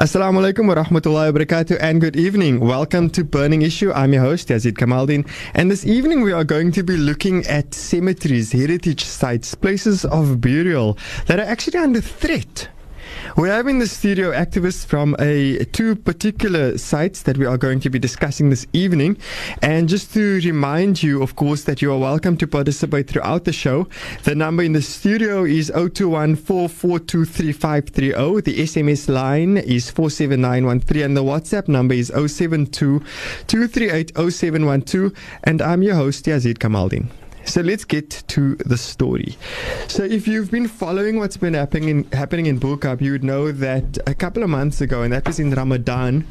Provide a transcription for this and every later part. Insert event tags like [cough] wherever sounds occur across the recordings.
Assalamu alaikum wa rahmatullahi wa barakatuh and good evening. Welcome to Burning Issue. I'm your host, Yazeed Kamaldien. And this evening we are going to be looking at cemeteries, heritage sites, places of burial that are actually under threat we have in the studio activists from a two particular sites that we are going to be discussing this evening. And just to remind you, of course, that you are welcome to participate throughout the show. The number in the studio is 021 The SMS line is 47913 and the WhatsApp number is 072 238 0712. And I'm your host, Yazeed Kamaldien. So let's get to the story. So if you've been following what's been happening in, happening in Bo-Kaap, you would know that a couple of months ago, and that was in Ramadan,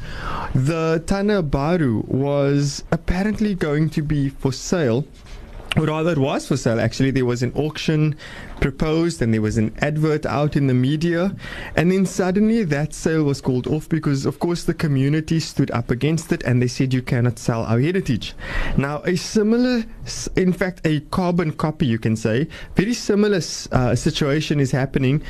the Tana Baru was apparently going to be for sale or rather it was for sale actually there was an auction proposed and there was an advert out in the media. And then suddenly that sale was called off because of course the community stood up against it and they said you cannot sell our heritage. Now a similar in fact a carbon copy you can say. Very similar uh, situation is happening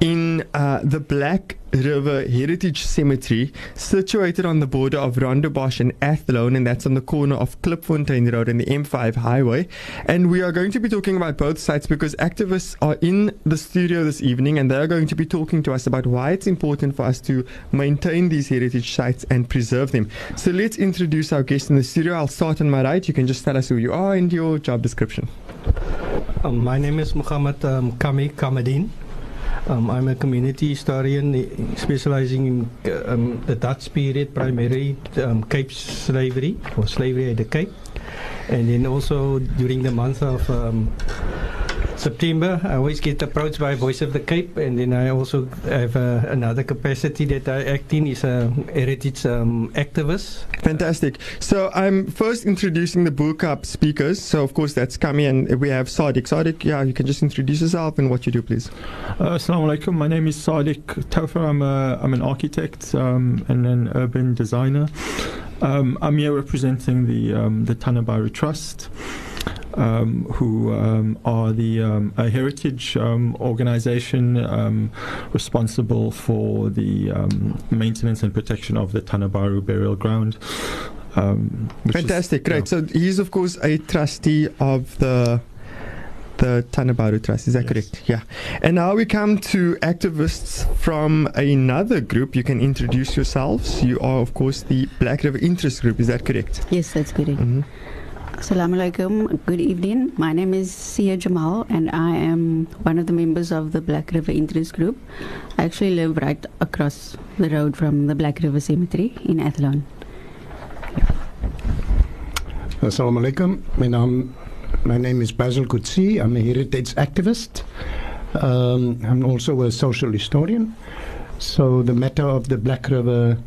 in uh, the black River Heritage Cemetery, situated on the border of Rondebosch and Athlone, and that's on the corner of Klipfontein Road and the M5 highway. And we are going to be talking about both sites because activists are in the studio this evening and they are going to be talking to us about why it's important for us to maintain these heritage sites and preserve them. So let's introduce our guest in the studio. I'll start on my right. You can just tell us who you are and your job description. Um, my name is Muhammad um, Kammie Kamedien. Um, I'm a community historian eh, specializing in um, the Dutch period, primarily um, Cape slavery or slavery at the Cape, and then also during the month of um, September, I always get approached by Voice of the Cape, and then I also have uh, another capacity that I act in is a heritage um, activist. Fantastic. So I'm first introducing the Bo-Kaap speakers. So of course that's Kammie, and we have Saadiq. Saadiq, yeah, you can just introduce yourself and what you do, please. Uh, Assalamu alaikum. My name is Saadiq Toffa. I'm a, I'm an architect um, and an urban designer. Um, I'm here representing the um, the Tana Baru Trust um, who um, are the um, a heritage um, organization um, responsible for the um, maintenance and protection of the Tana Baru burial ground. Fantastic, is, great. Yeah. So he's of course a trustee of the the Tana Baru Trust. Is that yes. correct? Yeah. And now we come to activists from another group. You can introduce yourselves. You are, of course, the Black River Interest Group. Is that correct? Yes, that's correct. Mm-hmm. Assalamu alaikum. Good evening. My name is Sia Jamal, and I am one of the members of the Black River Interest Group. I actually live right across the road from the Black River Cemetery in Athlone. Assalamu alaikum. My name, my name is Basil Coetzee. I'm a heritage activist. Um, I'm also a social historian. So the matter of the Black River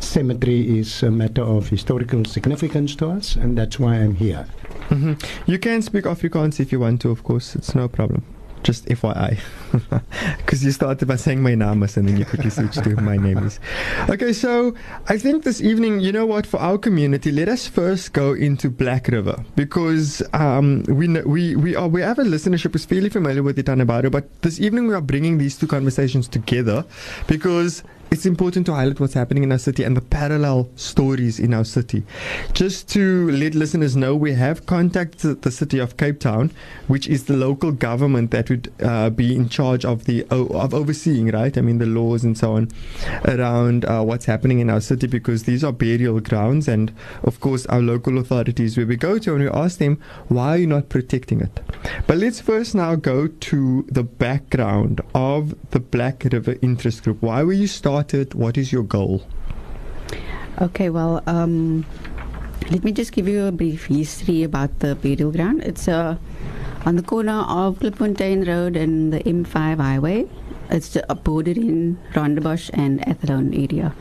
cemetery is a matter of historical significance to us, and that's why I'm here. Mm-hmm. You can speak Afrikaans if you want to, of course, it's no problem. Just FYI. Because [laughs] you started by saying my name and then you quickly switched to my name is. Okay, so I think this evening, you know what, for our community, let us first go into Black River because um, we, we, we, are, we have a listenership who's fairly familiar with Tanah but this evening we are bringing these two conversations together because it's important to highlight what's happening in our city and the parallel stories in our city. Just to let listeners know, we have contacted the city of Cape Town, which is the local government that would uh, be in charge of the of overseeing, right? I mean, the laws and so on around uh, what's happening in our city because these are burial grounds, and of course, our local authorities where we go to and we ask them, why are you not protecting it? But let's first now go to the background of the Black River Interest Group. Why were you starting? Started? What is your goal? Okay, well, um, let me just give you a brief history about the burial ground. It's uh, on the corner of Klipfontein Road and the M5 highway. It's bordered in Rondebosch and Athlone area.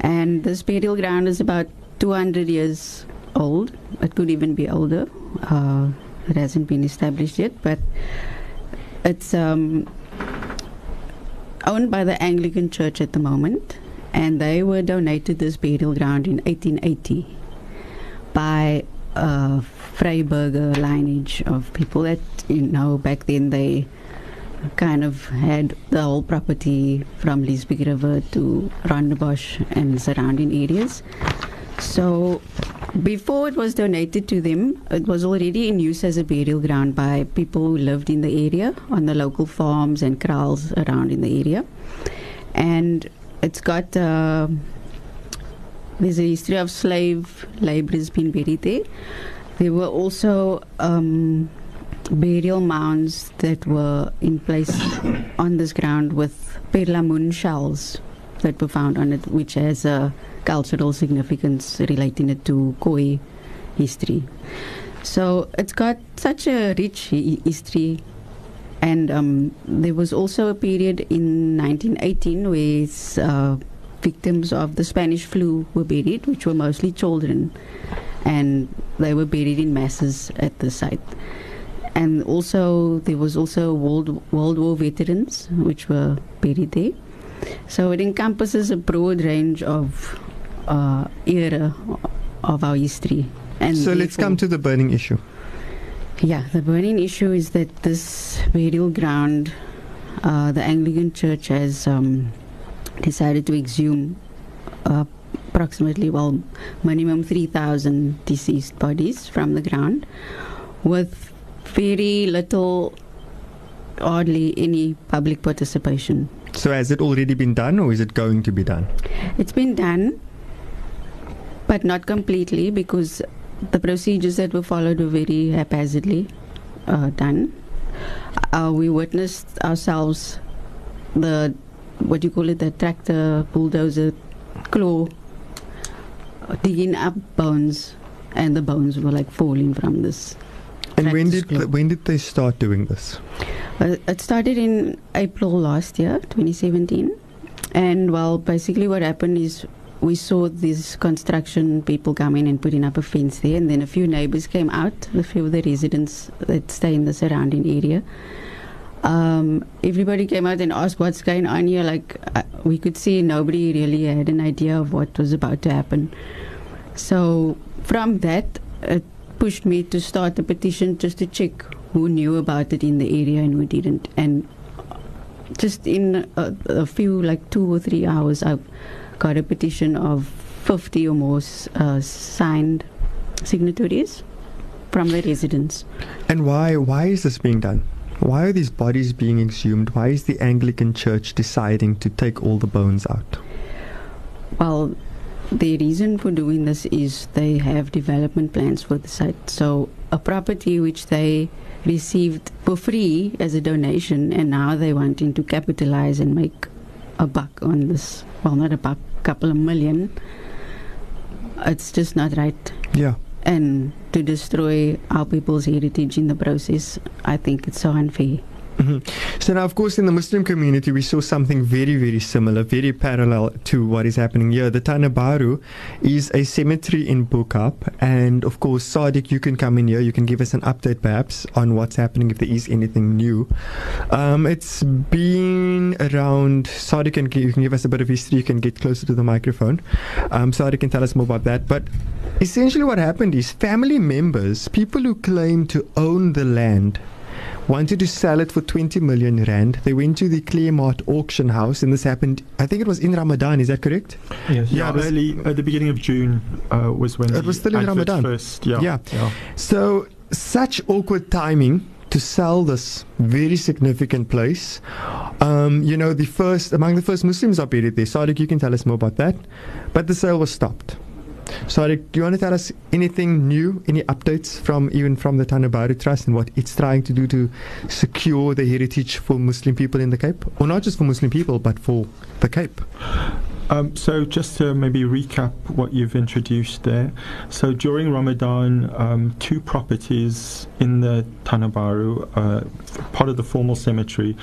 And this burial ground is about 200 years old. It could even be older. Uh, it hasn't been established yet, but it's um, owned by the Anglican Church at the moment, and they were donated this burial ground in 1880 by a Freiburger lineage of people that, you know, back then they kind of had the whole property from Liesbeek River to Rondebosch and surrounding areas. So before it was donated to them, it was already in use as a burial ground by people who lived in the area on the local farms and kraals around in the area. And it's got uh, there's a history of slave laborers being buried there. There were also um, burial mounds that were in place on this ground with perlemoen shells that were found on it, which has a cultural significance relating it to Khoi history. So it's got such a rich hi- history. And um, there was also a period in 1918 where uh, victims of the Spanish flu were buried, which were mostly children. And they were buried in masses at the site and also there was also World World War veterans which were buried there. So it encompasses a broad range of uh, era of our history. And So let's come to the burning issue. yeah, the burning issue is that this burial ground, uh, the Anglican Church has um, decided to exhume uh, approximately, well, minimum 3,000 deceased bodies from the ground with very little, hardly any public participation. So has it already been done or is it going to be done? It's been done, but not completely because the procedures that were followed were very haphazardly uh, done. Uh, we witnessed ourselves the what do you call it the tractor bulldozer claw uh, digging up bones, and the bones were like falling from this. And when did when did they start doing this? Uh, it started in April last year, 2017. And well, basically, what happened is we saw these construction people come in and putting up a fence there, and then a few neighbors came out, a few of the residents that stay in the surrounding area. Um, everybody came out and asked what's going on here. Like, uh, we could see nobody really had an idea of what was about to happen. So, from that, it pushed me to start a petition just to check who knew about it in the area and who didn't. And just in a, a few, like two or three hours, I've got a petition of 50 or more uh, signed signatories from the residents. And why why is this being done? Why are these bodies being exhumed? Why is the Anglican Church deciding to take all the bones out? Well, the reason for doing this is they have development plans for the site. So, a property which they received for free as a donation, and now they're wanting to capitalize and make a buck on this. Well, not a buck, couple of million. It's just not right. Yeah. And to destroy our people's heritage in the process, I think it's so unfair. Hmm So now, of course, in the Muslim community, we saw something very, very similar, very parallel to what is happening here. The Tana Baru is a cemetery in Bo-Kaap, and of course, Saadiq, you can come in here. You can give us an update, perhaps, on what's happening if there is anything new. Um, it's been around. Saadiq can you can give us a bit of history. You can get closer to the microphone. Um, Saadiq can tell us more about that, but. Essentially, what happened is family members, people who claim to own the land, wanted to sell it for 20 million rand. They went to the Claremont auction house, and this happened, I think it was in Ramadan, is that correct? Yes. Yeah, Yeah, it was- early at the beginning of June uh, was when It the was still in advert Ramadan. First, yeah, Yeah. yeah. So, such awkward timing to sell this very significant place. Um, you know, the first, among the first Muslims are buried there. Saadiq, you can tell us more about that. But the sale was stopped. Saadiq, do you want to tell us anything new, any updates from even from the Tana Baru Trust and what it's trying to do to secure the heritage for Muslim people in the Cape? Or not just for Muslim people, but for the Cape? Um, so just to maybe recap what you've introduced there. So during Ramadan, um, two properties in the Tana Baru, uh, part of the formal cemetery,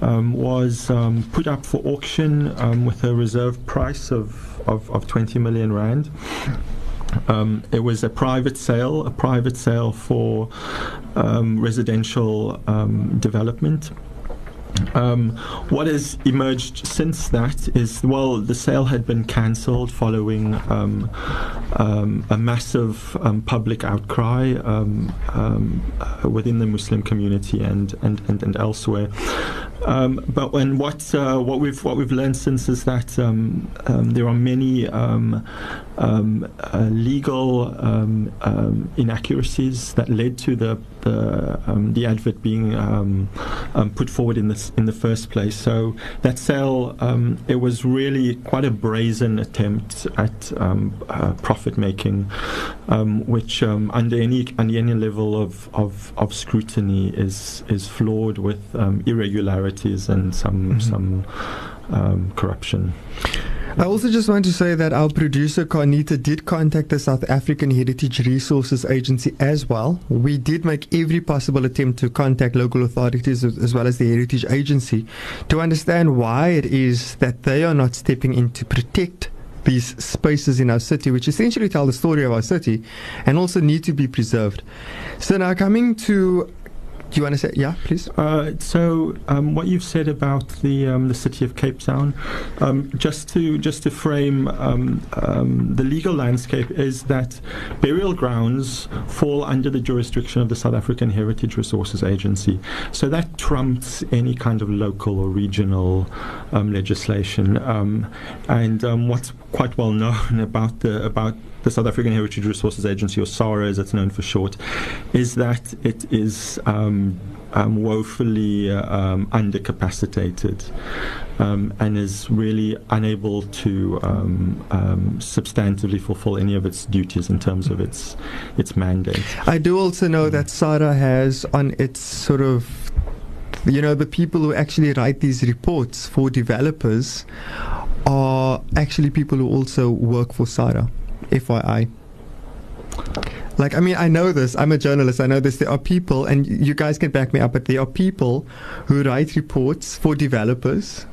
um, was um, put up for auction um, with a reserve price of, of, of 20 million rand. Um, it was a private sale, a private sale for um, residential um, development. Um, what has emerged since that is well, the sale had been cancelled following um, um, a massive public outcry uh, within the Muslim community and and, and, and elsewhere. Um, but when what uh, what we've what we've learned since is that um, um, there are many um, um uh, legal um, inaccuracies that led to the the, the advert being put forward in this in the first place. So that sale it was really quite a brazen attempt at uh, profit making, which under any under any level of, of, of scrutiny is is flawed with irregularity and some mm-hmm. some um, corruption. I also just want to say that our producer Carnita did contact the South African Heritage Resources Agency as well. We did make every possible attempt to contact local authorities as well as the Heritage Agency to understand why it is that they are not stepping in to protect these spaces in our city, which essentially tell the story of our city and also need to be preserved. So now coming to do you want to say, yeah, please? Uh, so, um, what you've said about the um, the city of Cape Town, um, just to just to frame um, um, the legal landscape, is that burial grounds fall under the jurisdiction of the South African Heritage Resources Agency. So that trumps any kind of local or regional um, legislation. and what's quite well known [laughs] about the about the South African Heritage Resources Agency, or SAHRA as it's known for short, is that it is um, um, woefully uh, um, undercapacitated um, and is really unable to um, um, substantively fulfill any of its duties in terms of its its mandate. I do also know that SAHRA has on its sort of you know the people who actually write these reports for developers are actually people who also work for SAHRA. FYI. Like, I mean, I know this. I'm a journalist. I know this. There are people, and you guys can back me up, but there are people who write reports for developers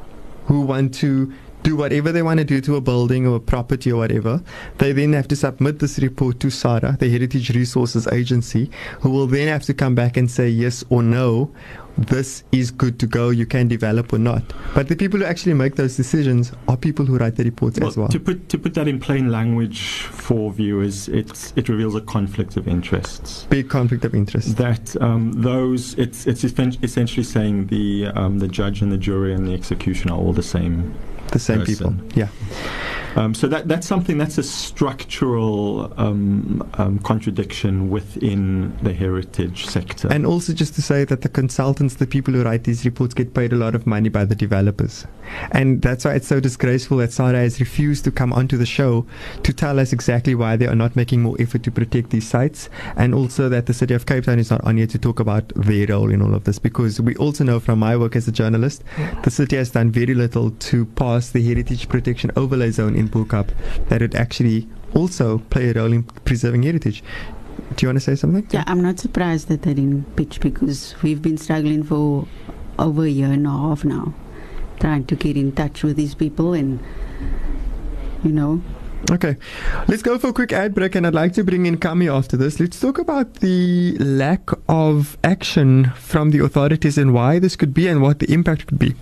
who want to do whatever they want to do to a building or a property or whatever. They then have to submit this report to SAHRA, the Heritage Resources Agency, who will then have to come back and say yes or no this is good to go, you can develop or not. But the people who actually make those decisions are people who write the reports well, as well. To put to put that in plain language for viewers, it's it reveals a conflict of interests. Big conflict of interest. That um, those it's it's essentially saying the um, the judge and the jury and the executioner are all the same. The same person. people. Yeah. Um, so that that's something that's a structural um, um, contradiction within the heritage sector. And also just to say that the consultants, the people who write these reports, get paid a lot of money by the developers, and that's why it's so disgraceful that SAHRA has refused to come onto the show to tell us exactly why they are not making more effort to protect these sites, and also that the city of Cape Town is not on here to talk about their role in all of this, because we also know from my work as a journalist, the city has done very little to pass the heritage protection overlay zone in Cup that would actually also play a role in preserving heritage. Do you want to say something? Yeah, I'm not surprised that they didn't pitch because we've been struggling for over a year and a half now, trying to get in touch with these people and, you know. Okay, let's go for a quick ad break, and I'd like to bring in Kammie after this. Let's talk about the lack of action from the authorities and why this could be and what the impact could be.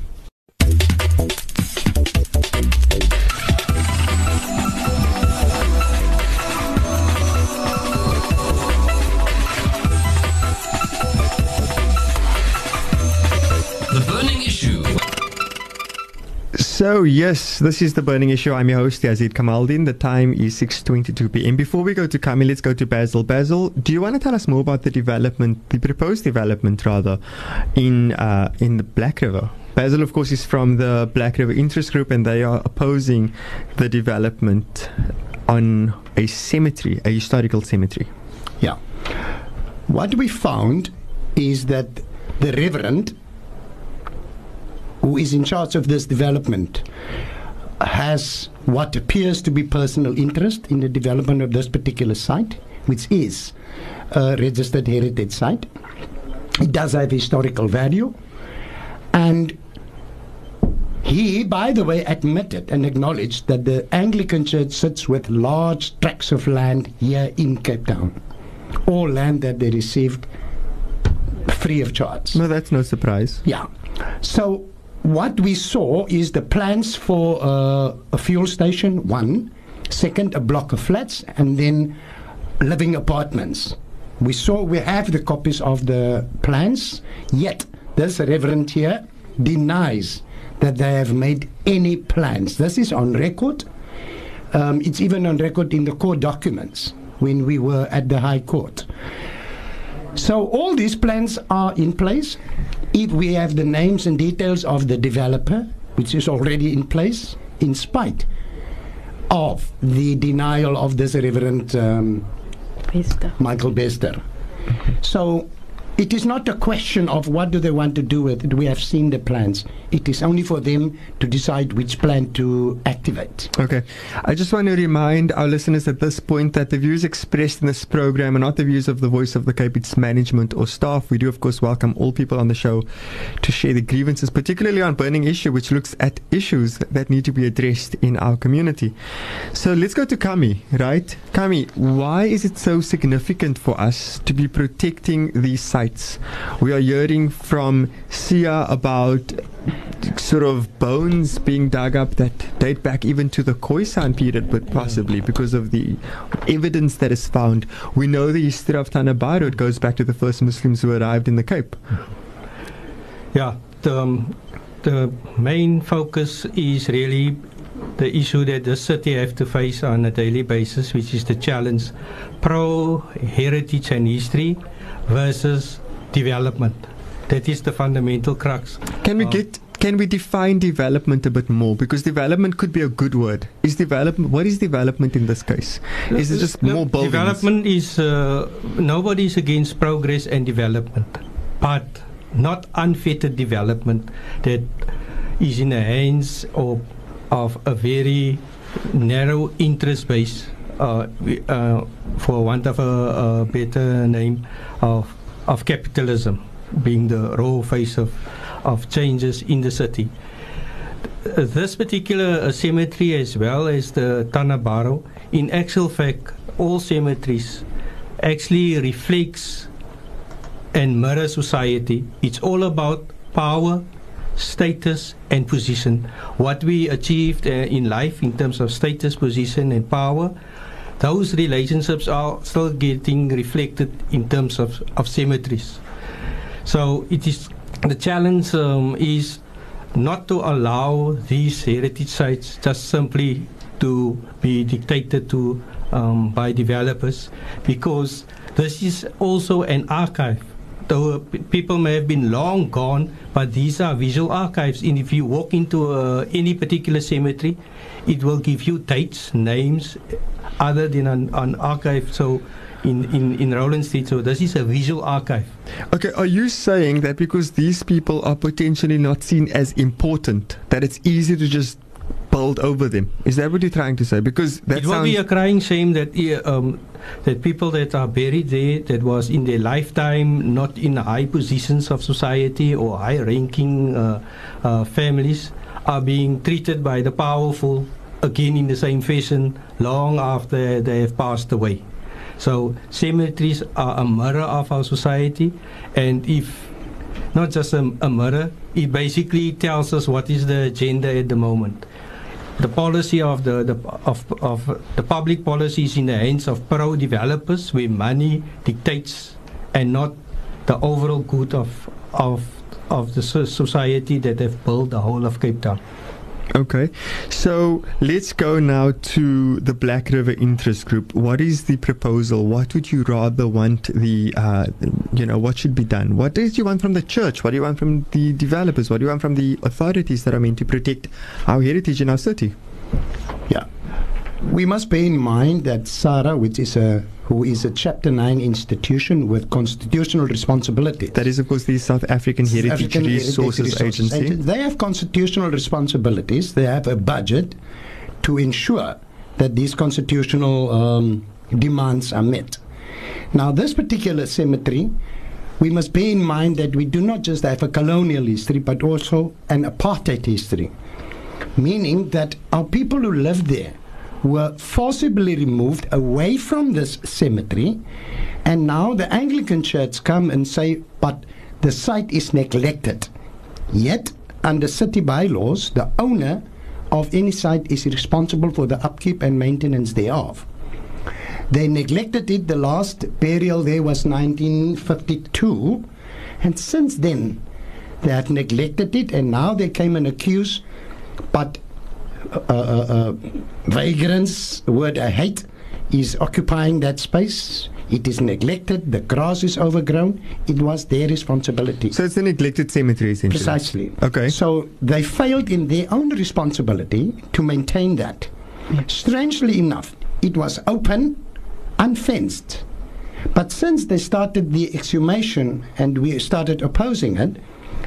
So yes, this is the burning issue. I'm your host Yazeed Kamaldien. The time is 6:22 p.m. Before we go to Kammie, let's go to Basil. Basil, do you want to tell us more about the development, the proposed development rather, in uh, in the Black River? Basil, of course, is from the Black River Interest Group, and they are opposing the development on a cemetery, a historical cemetery. Yeah. What we found is that the Reverend who is in charge of this development, has what appears to be personal interest in the development of this particular site, which is a registered heritage site. It does have historical value. And he, by the way, admitted and acknowledged that the Anglican Church sits with large tracts of land here in Cape Town. All land that they received free of charge. No, that's no surprise. Yeah. So what we saw is the plans for uh, a fuel station, one, second, a block of flats, and then living apartments. We saw, we have the copies of the plans, yet this reverend here denies that they have made any plans. This is on record. Um, it's even on record in the court documents when we were at the High Court. So all these plans are in place. If we have the names and details of the developer, which is already in place, in spite of the denial of this Reverend um, Bester. Michael Bester. So it is not a question of what do they want to do with it. We have seen the plans. It is only for them to decide which plan to activate. Okay. I just want to remind our listeners at this point that the views expressed in this program are not the views of the Voice of the Cape, its management or staff. We do, of course, welcome all people on the show to share their grievances, particularly on Burning Issue, which looks at issues that need to be addressed in our community. So let's go to Kammie, right? Kammie, why is it so significant for us to be protecting these sites? We are hearing from Sia about sort of bones being dug up that date back even to the Khoisan period, but possibly because of the evidence that is found. We know the history of Tana Baru. It goes back to the first Muslims who arrived in the Cape. Yeah, the, um, the main focus is really the issue that the city have to face on a daily basis, which is the challenge pro heritage and history versus development. That is the fundamental crux. Can we get can we define development a bit more? Because development could be a good word. Is development what is development in this case? Is it just more buildings? Development is uh, nobody is against progress and development, but not unfettered development that is in the hands of of a very narrow interest base. Uh, uh, for want of a, a better name, of of capitalism being the raw face of of changes in the city. Uh, this particular uh, cemetery as well as the Tanabaro, in actual fact, all cemeteries actually reflects and mirror society. It's all about power, status, and position. What we achieved uh, in life in terms of status, position, and power, those relationships are still getting reflected in terms of, of cemeteries. So it is the challenge um, is not to allow these heritage sites just simply to be dictated to um, by developers because this is also an archive. Though people may have been long gone, but these are visual archives. And if you walk into uh, any particular cemetery, it will give you dates, names, other than an, an archive. So in, in, in Rowland Street, so this is a visual archive. Okay, are you saying that because these people are potentially not seen as important, that it's easy to just build over them? Is that what you're trying to say? Because that it will be a crying shame that um, that people that are buried there that was in their lifetime not in high positions of society or high ranking uh, uh, families are being treated by the powerful again in the same fashion long after they have passed away. So cemeteries are a mirror of our society, and if not just a, a mirror, it basically tells us what is the agenda at the moment the policy of the, the of, of the public policy is in the hands of pro developers where money dictates and not the overall good of of of the society that have built the whole of Cape Town. Okay, so let's go now to the Black River Interest Group. What is the proposal? What would you rather want the, uh, you know, what should be done? What do you want from the church? What do you want from the developers? What do you want from the authorities that are meant to protect our heritage in our city? Yeah. We must bear in mind that SAHRA, which is a who is a Chapter 9 institution with constitutional responsibilities. That is, of course, the South African Heritage African Heritage Resources, Resources Agency. Agen- They have constitutional responsibilities. They have a budget to ensure that these constitutional um, demands are met. Now, this particular cemetery, we must bear in mind that we do not just have a colonial history, but also an apartheid history, meaning that our people who lived there were forcibly removed away from this cemetery, and now the Anglican Church come and say, but the site is neglected. Yet, under city bylaws, the owner of any site is responsible for the upkeep and maintenance thereof. They neglected it. The last burial there was 1952, and since then they have neglected it, and now they came and accuse, but Uh, uh, uh, vagrants, the word I hate, is occupying that space. It is neglected. The grass is overgrown. It was their responsibility. So it's a neglected cemetery, essentially. Precisely. Okay. So they failed in their own responsibility to maintain that. Strangely enough, it was open, unfenced. But since they started the exhumation and we started opposing it,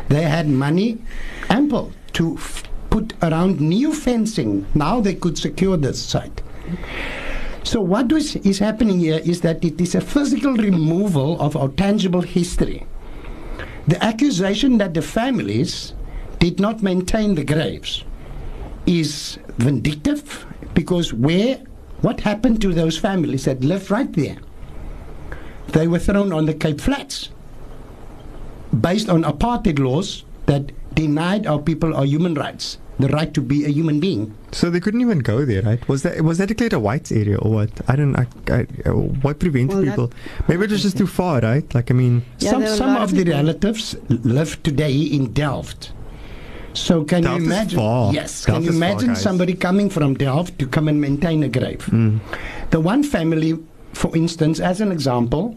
they had money ample to f- put around new fencing. Now they could secure this site. So what is happening here is that it is a physical removal of our tangible history. The accusation that the families did not maintain the graves is vindictive because where what happened to those families that lived right there? They were thrown on the Cape Flats based on apartheid laws that denied our people our human rights, the right to be a human being. So they couldn't even go there, right? Was that was that declared a whites area or what? I don't. I, I, uh, what prevented Well, people? Maybe it was just too far, right? Like I mean, Yeah, some there were a some of of the relatives live today in Delft. So can Delft you imagine? far. Yes, Delft can you is far, imagine somebody coming from Delft to come and maintain a grave? mm, The one family, for instance, as an example,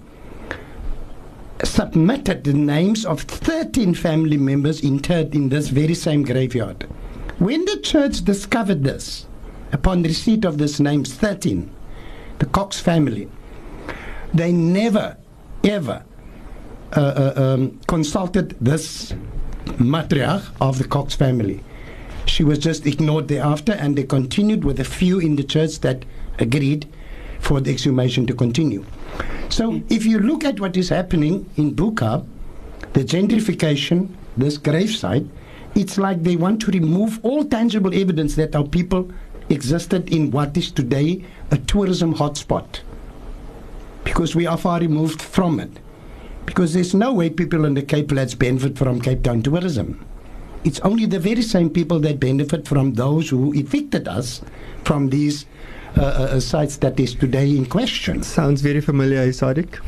submitted the names of 13 family members interred in this very same graveyard. When the church discovered this, upon receipt of this names 13, the Cox family, they never, ever uh, uh, um, consulted this matriarch of the Cox family. She was just ignored thereafter, and they continued with a few in the church that agreed for the exhumation to continue. So, if you look at what is happening in Bo-Kaap, the gentrification, this gravesite, it's like they want to remove all tangible evidence that our people existed in what is today a tourism hotspot. Because we are far removed from it. Because there's no way people in the Cape Flats benefit from Cape Town tourism. It's only the very same people that benefit from those who evicted us from these sites that is today in question. sounds very familiar, Saadiq.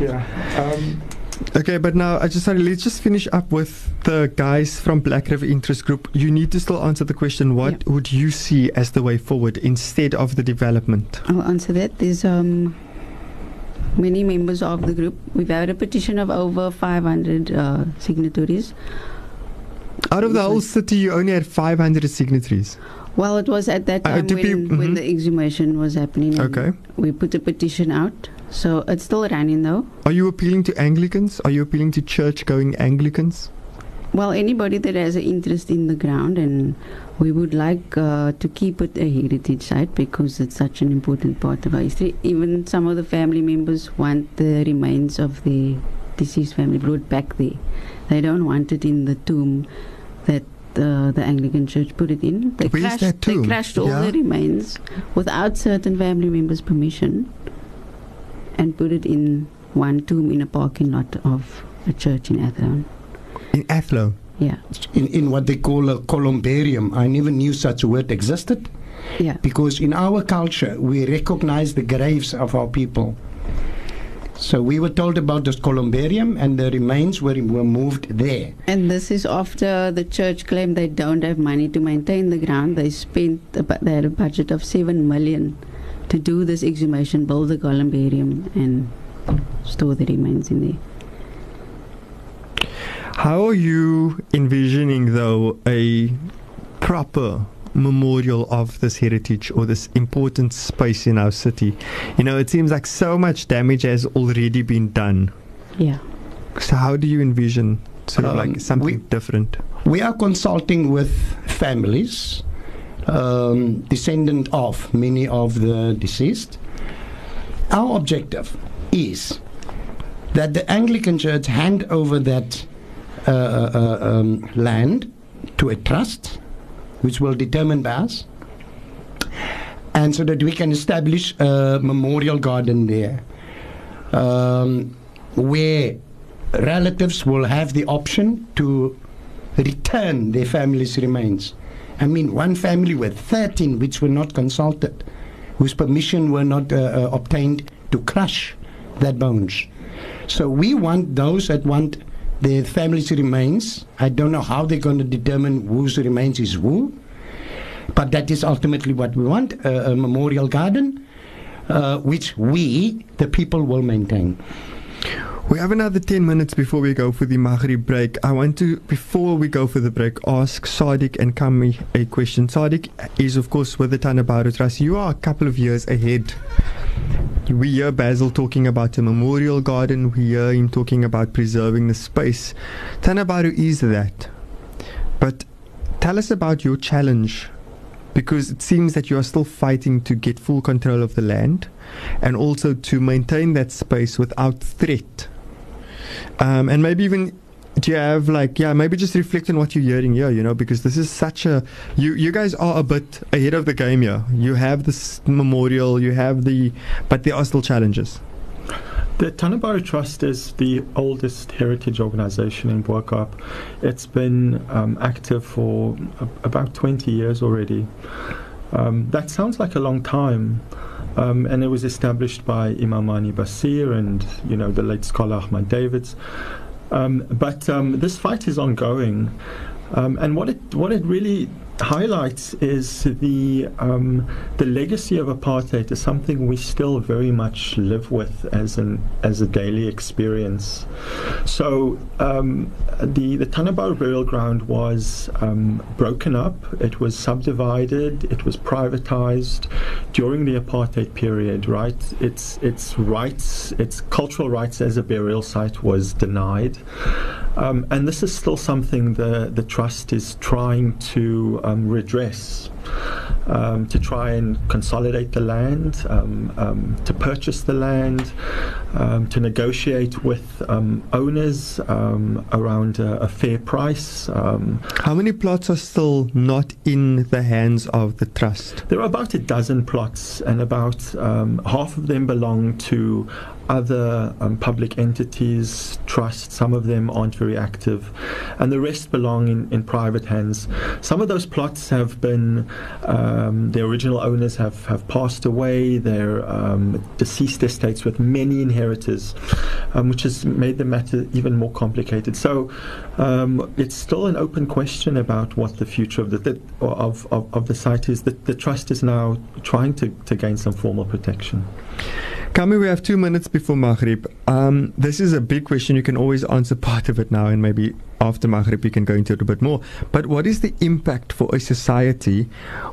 Yeah. Um, Okay, but now I just sorry, let's just finish up with the guys from Black River Interest Group. You need to still answer the question: What would you see as the way forward instead of the development? I'll answer that. There's um, many members of the group. We've had a petition of over 500 uh, signatories. Out of the whole city, you only had 500 signatories. Well, it was at that Uh, time do when, peop- when the exhumation was happening. Okay. We put a petition out. So it's still running though. Are you appealing to Anglicans? Are you appealing to church-going Anglicans? Well, anybody that has an interest in the ground, and we would like uh, to keep it a heritage site because it's such an important part of our history. Even some of the family members want the remains of the deceased family brought back there. They don't want it in the tomb that uh, the Anglican Church put it in. They Where's crashed, that tomb? They crashed all Yeah. the remains without certain family members' permission and put it in one tomb in a parking lot of a church in Athlone. In Athlone. Yeah, In, in what they call a columbarium. I never knew such a word existed yeah. because in our culture we recognize the graves of our people. So we were told about this columbarium and the remains were, were moved there. And this is after the church claimed they don't have money to maintain the ground. They spent about, they had a budget of seven million to do this exhumation, build the columbarium, and store the remains in there. How are you envisioning, though, a proper memorial of this heritage or this important space in our city? You know, it seems like so much damage has already been done. Yeah. So, how do you envision sort of Um, like something we- different? We are consulting with families, um, descendant of many of the deceased. Our objective is that the Anglican Church hand over that uh, uh, uh, um, land to a trust, which will determine by us, and so that we can establish a memorial garden there, um, where relatives will have the option to return their family's remains. I mean, one family with 13 which were not consulted, whose permission were not uh, uh, obtained to crush that bones. So we want those that want their family's remains. I don't know how they're going to determine whose remains is who, but that is ultimately what we want a, a memorial garden, uh, which we, the people, will maintain. We have another 10 minutes before we go for the Maghrib break. I want to, before we go for the break, ask Saadiq and Kammie a question. Saadiq is, of course, with the Tana Baru Trust. You are a couple of years ahead. We hear Basil talking about a memorial garden. We hear him talking about preserving the space. Tana Baru is that. But tell us about your challenge because it seems that you are still fighting to get full control of the land and also to maintain that space without threat um, and maybe even do you have like yeah maybe just reflect on what you're hearing here you know because this is such a you you guys are a bit ahead of the game here you have this memorial you have the but there are still challenges the Tana Baru Trust is the oldest heritage organization in Bo Kaap. It's been um, active for about 20 years already. Um, that sounds like a long time. Um, and it was established by Imam Mani Basir and you know the late scholar Achmat Davids. Um, but um, this fight is ongoing, um, and what it what it really highlights is the um, the legacy of apartheid is something we still very much live with as an as a daily experience. So um, the the Tanabar burial ground was um, broken up. It was subdivided. It was privatized during the apartheid period. Right, its its rights, its cultural rights as a burial site was denied. Um, and this is still something the, the trust is trying to um, redress, um, to try and consolidate the land, um, um, to purchase the land, um, to negotiate with um, owners um, around a, a fair price. Um, how many plots are still not in the hands of the trust there are about a dozen plots, and about um, half of them belong to other um, public entities, trusts. Some of them aren't very active, and the rest belong in, in private hands. Some of those plots have been, um, the original owners have, have passed away, they're um, deceased estates with many inheritors, um, which has made the matter even more complicated. So um, it's still an open question about what the future of the, the of, of, of the site is. The, the trust is now trying to, to gain some formal protection. Kammie, we have two minutes before Maghrib. Um, this is a big question. You can always answer part of it now, and maybe after Maghrib we can go into it a bit more. But what is the impact for a society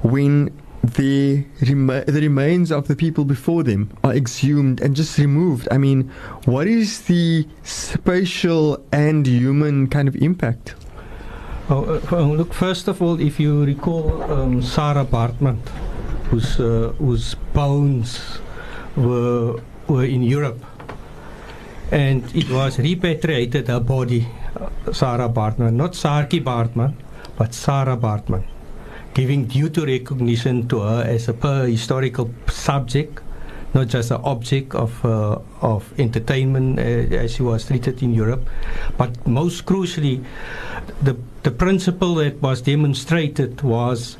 when the, rema- the remains of the people before them are exhumed and just removed? I mean, what is the spatial and human kind of impact? Oh, uh, look, first of all, if you recall um, Sarah Baartman, whose, uh, whose bones were, were in Europe, and it was repatriated, her body, Sarah Bartman, not Sarki Bartman, but Sarah Bartman, giving due to recognition to her as a per historical subject, not just an object of, uh, of entertainment uh, as she was treated in Europe, but most crucially, the, the principle that was demonstrated was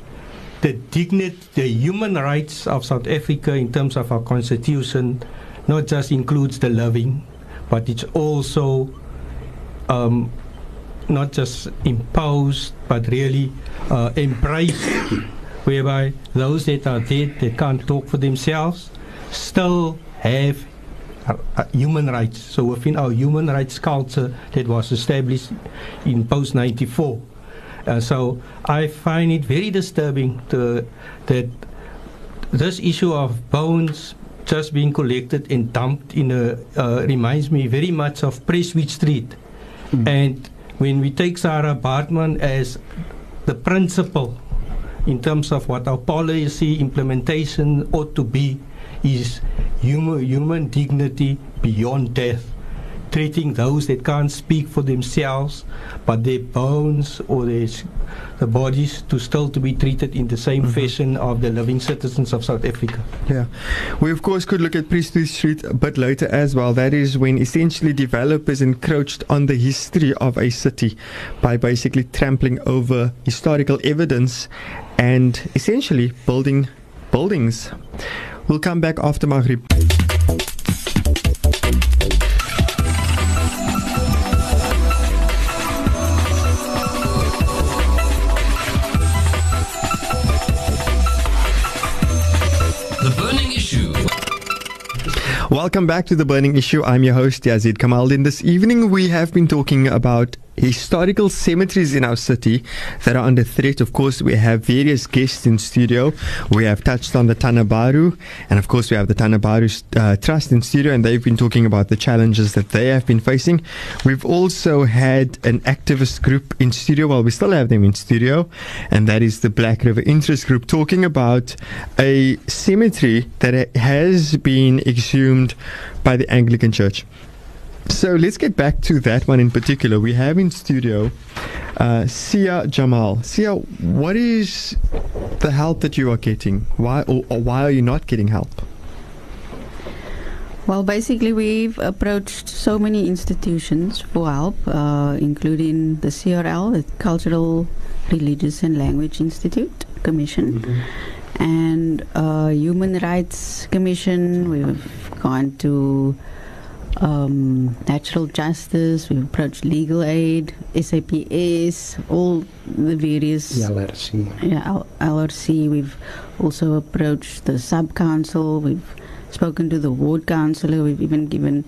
the dignity, the human rights of South Africa in terms of our constitution, not just includes the loving, but it's also um, not just imposed, but really uh, embraced, [coughs] whereby those that are dead, that can't talk for themselves, still have uh, uh, human rights. So within our human rights culture that was established in post 94. Uh, so I find it very disturbing to, that this issue of bones just being collected and dumped in a uh, reminds me very much of Prestwich Street. And when we take Sarah Bartman as the principal in terms of what our policy implementation ought to be, is human, human dignity beyond death. Treating those that can't speak for themselves, but their bones or their the bodies to still to be treated in the same mm-hmm. fashion of the living citizens of South Africa. Yeah. We, of course, could look at Prestwich Street a bit later as well. That is when essentially developers encroached on the history of a city by basically trampling over historical evidence and essentially building buildings. We'll come back after Maghrib. Welcome back to the Burning Issue. I'm your host Yazeed Kamaldien. This evening we have been talking about historical cemeteries in our city that are under threat. Of course, we have various guests in studio. We have touched on the Tana Baru, and of course, we have the Tana Baru uh, Trust in studio, and they've been talking about the challenges that they have been facing. We've also had an activist group in studio. Well, we still have them in studio, and that is the Black River Interest Group, talking about a cemetery that has been exhumed by the Anglican Church. So let's get back to that one in particular. We have in studio uh, Sia Jamal. Sia, what is the help that you are getting? Why or, or why are you not getting help? Well, basically, we've approached so many institutions for help, uh, including the CRL, the Cultural, Religious and Language Institute Commission, and uh, Human Rights Commission. We've gone to um, Natural Justice. We've approached Legal Aid, SAPS, all the various Yeah, let's yeah, L- LRC. We've also approached the sub council. We've spoken to the ward councillor. We've even given,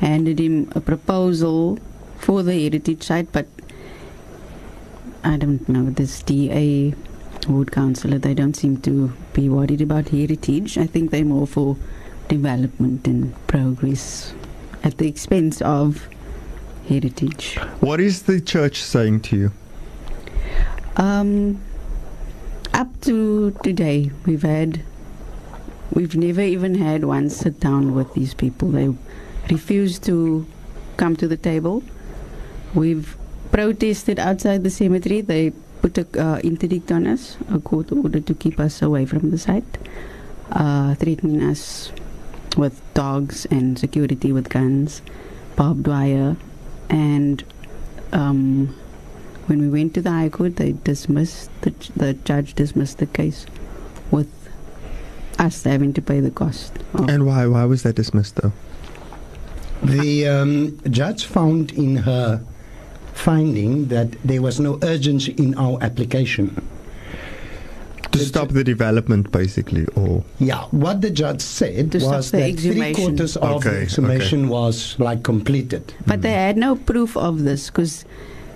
handed him a proposal for the heritage site, but I don't know this DA ward councillor. They don't seem to be worried about heritage. I think they're more for development and progress at the expense of heritage. What is the church saying to you? Um, up to today, we've had, we've never even had one sit down with these people. They refuse to come to the table. We've protested outside the cemetery. They put a uh, interdict on us, a court order to keep us away from the site, uh, threatening us with dogs and security with guns, barbed wire, and um, when we went to the High Court, they dismissed the, the judge dismissed the case with us having to pay the cost. And why? Why was that dismissed though? The um, judge found in her finding that there was no urgency in our application. To The stop the development, basically, or Yeah, what the judge said To was the that three quarters of Okay, the okay. exhumation was like completed. but they had no proof of this because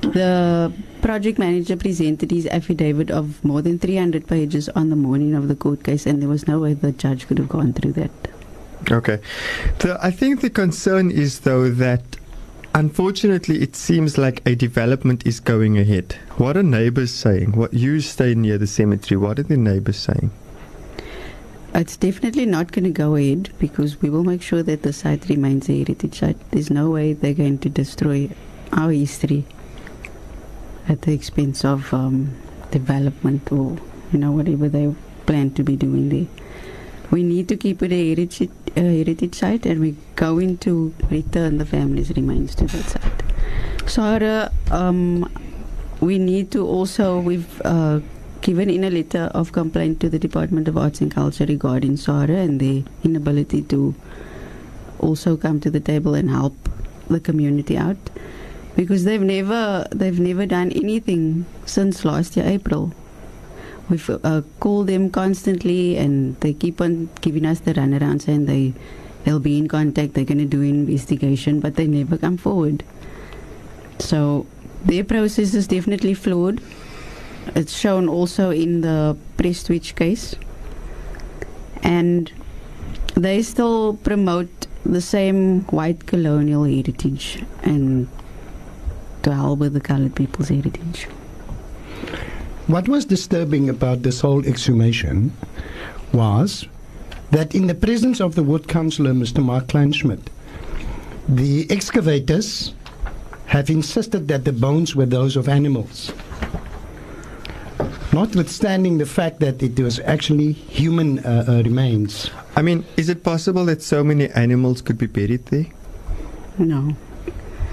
the project manager presented his affidavit of more than 300 pages on the morning of the court case, and there was no way the judge could have gone through that. Okay. The, I think the concern is, though, that unfortunately it seems like a development is going ahead. What are neighbors saying? What you stay near the cemetery? What are the neighbors saying? It's definitely not going to go ahead because we will make sure that the site remains a heritage site. There's no way they're going to destroy our history at the expense of um, development or you know whatever they plan to be doing there. We need to keep it a heritage, a heritage site, and we're going to return the family's remains to that site. Sarah, um, we need to also we've uh, given in a letter of complaint to the Department of Arts and Culture regarding SAHRA and the inability to also come to the table and help the community out because they've never they've never done anything since last year April. We've uh, called them constantly and they keep on giving us the runaround saying they they'll be in contact, they're going to do investigation, but they never come forward. So their process is definitely flawed. It's shown also in the Prestwich case. And they still promote the same white colonial heritage and to hell with the colored people's heritage. What was disturbing about this whole exhumation was that in the presence of the ward councillor, Mr. Mark Kleinschmidt, the excavators have insisted that the bones were those of animals. Notwithstanding the fact that it was actually human uh, uh, remains. I mean, is it possible that so many animals could be buried there? No.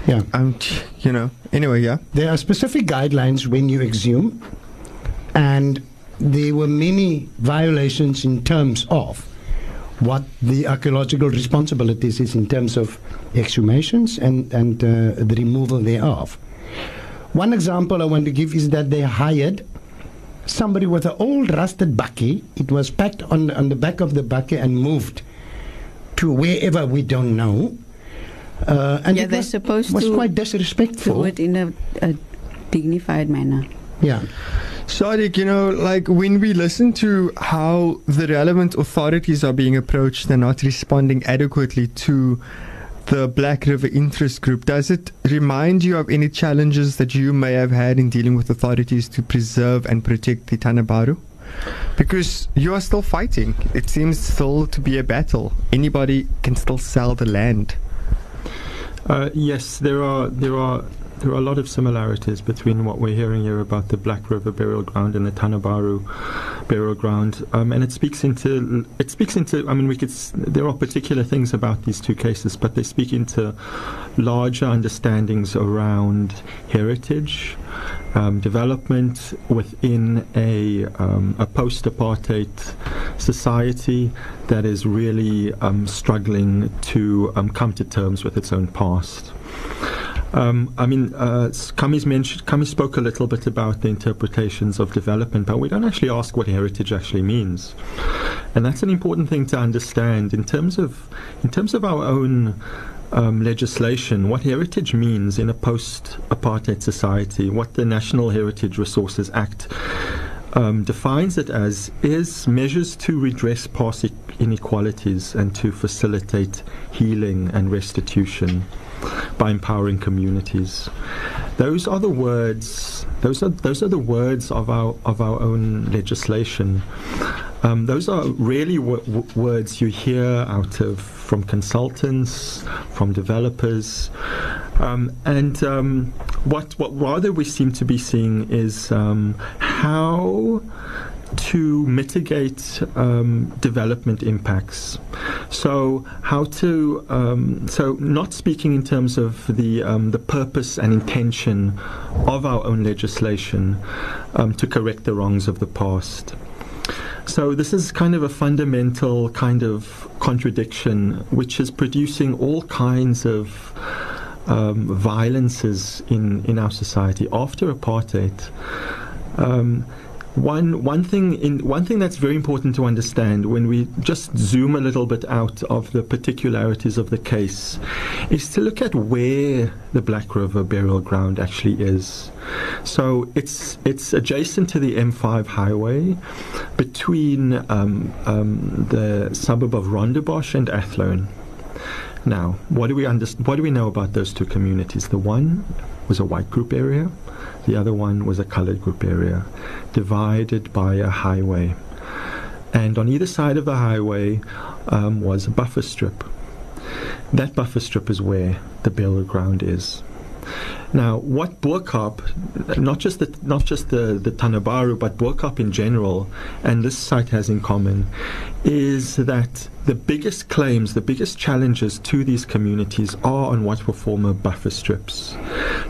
Yeah. Um, you know. Anyway, yeah. There are specific guidelines when you exhume, and there were many violations in terms of what the archaeological responsibilities is in terms of exhumations and, and uh, the removal thereof. One example I want to give is that they hired somebody with an old rusted bakkie. It was packed on, on the back of the bakkie and moved to wherever we don't know. Uh, and yeah, it they're was, supposed was to quite do it in a, a dignified manner. Yeah. Saadiq, you know, like when we listen to how the relevant authorities are being approached and not responding adequately to the Black River Interest Group, does it remind you of any challenges that you may have had in dealing with authorities to preserve and protect the Tana Baru? Because you are still fighting. It seems still to be a battle. Anybody can still sell the land. Uh, yes, there are there are there are a lot of similarities between what we're hearing here about the Black River burial ground and the Tana Baru burial ground, um, and it speaks into it speaks into. I mean, we could. There are particular things about these two cases, but they speak into larger understandings around heritage, um, development within a um, a post-apartheid society that is really um, struggling to um, come to terms with its own past. Um, I mean, uh, Kammie's mentioned, Kammie spoke a little bit about the interpretations of development, but we don't actually ask what heritage actually means, and that's an important thing to understand in terms of in terms of our own um, legislation. What heritage means in a post-apartheid society, what the National Heritage Resources Act um, defines it as is measures to redress past inequalities and to facilitate healing and restitution by empowering communities. Those are the words. Those are those are the words of our of our own legislation. Um, those are really w- w- words you hear out of from consultants, from developers, um, and um, what what rather we seem to be seeing is um, how to mitigate um, development impacts. So how to um, so not speaking in terms of the um, the purpose and intention of our own legislation um, to correct the wrongs of the past. So this is kind of a fundamental kind of contradiction, which is producing all kinds of um, violences in, in our society after apartheid. One one thing in one thing that's very important to understand when we just zoom a little bit out of the particularities of the case is to look at where the Black River burial ground actually is. So it's it's adjacent to the M5 highway between um, um, the suburb of Rondebosch and Athlone. Now, what do we underst- what do we know about those two communities? The one was a white group area, the other one was a colored group area, divided by a highway. And on either side of the highway um, was a buffer strip. That buffer strip is where the burial ground is. Now, what Bo-Kaap, not just the not just the the Tana Baru, but Bo-Kaap in general, and this site has in common, is that the biggest claims, the biggest challenges to these communities are on what were former buffer strips.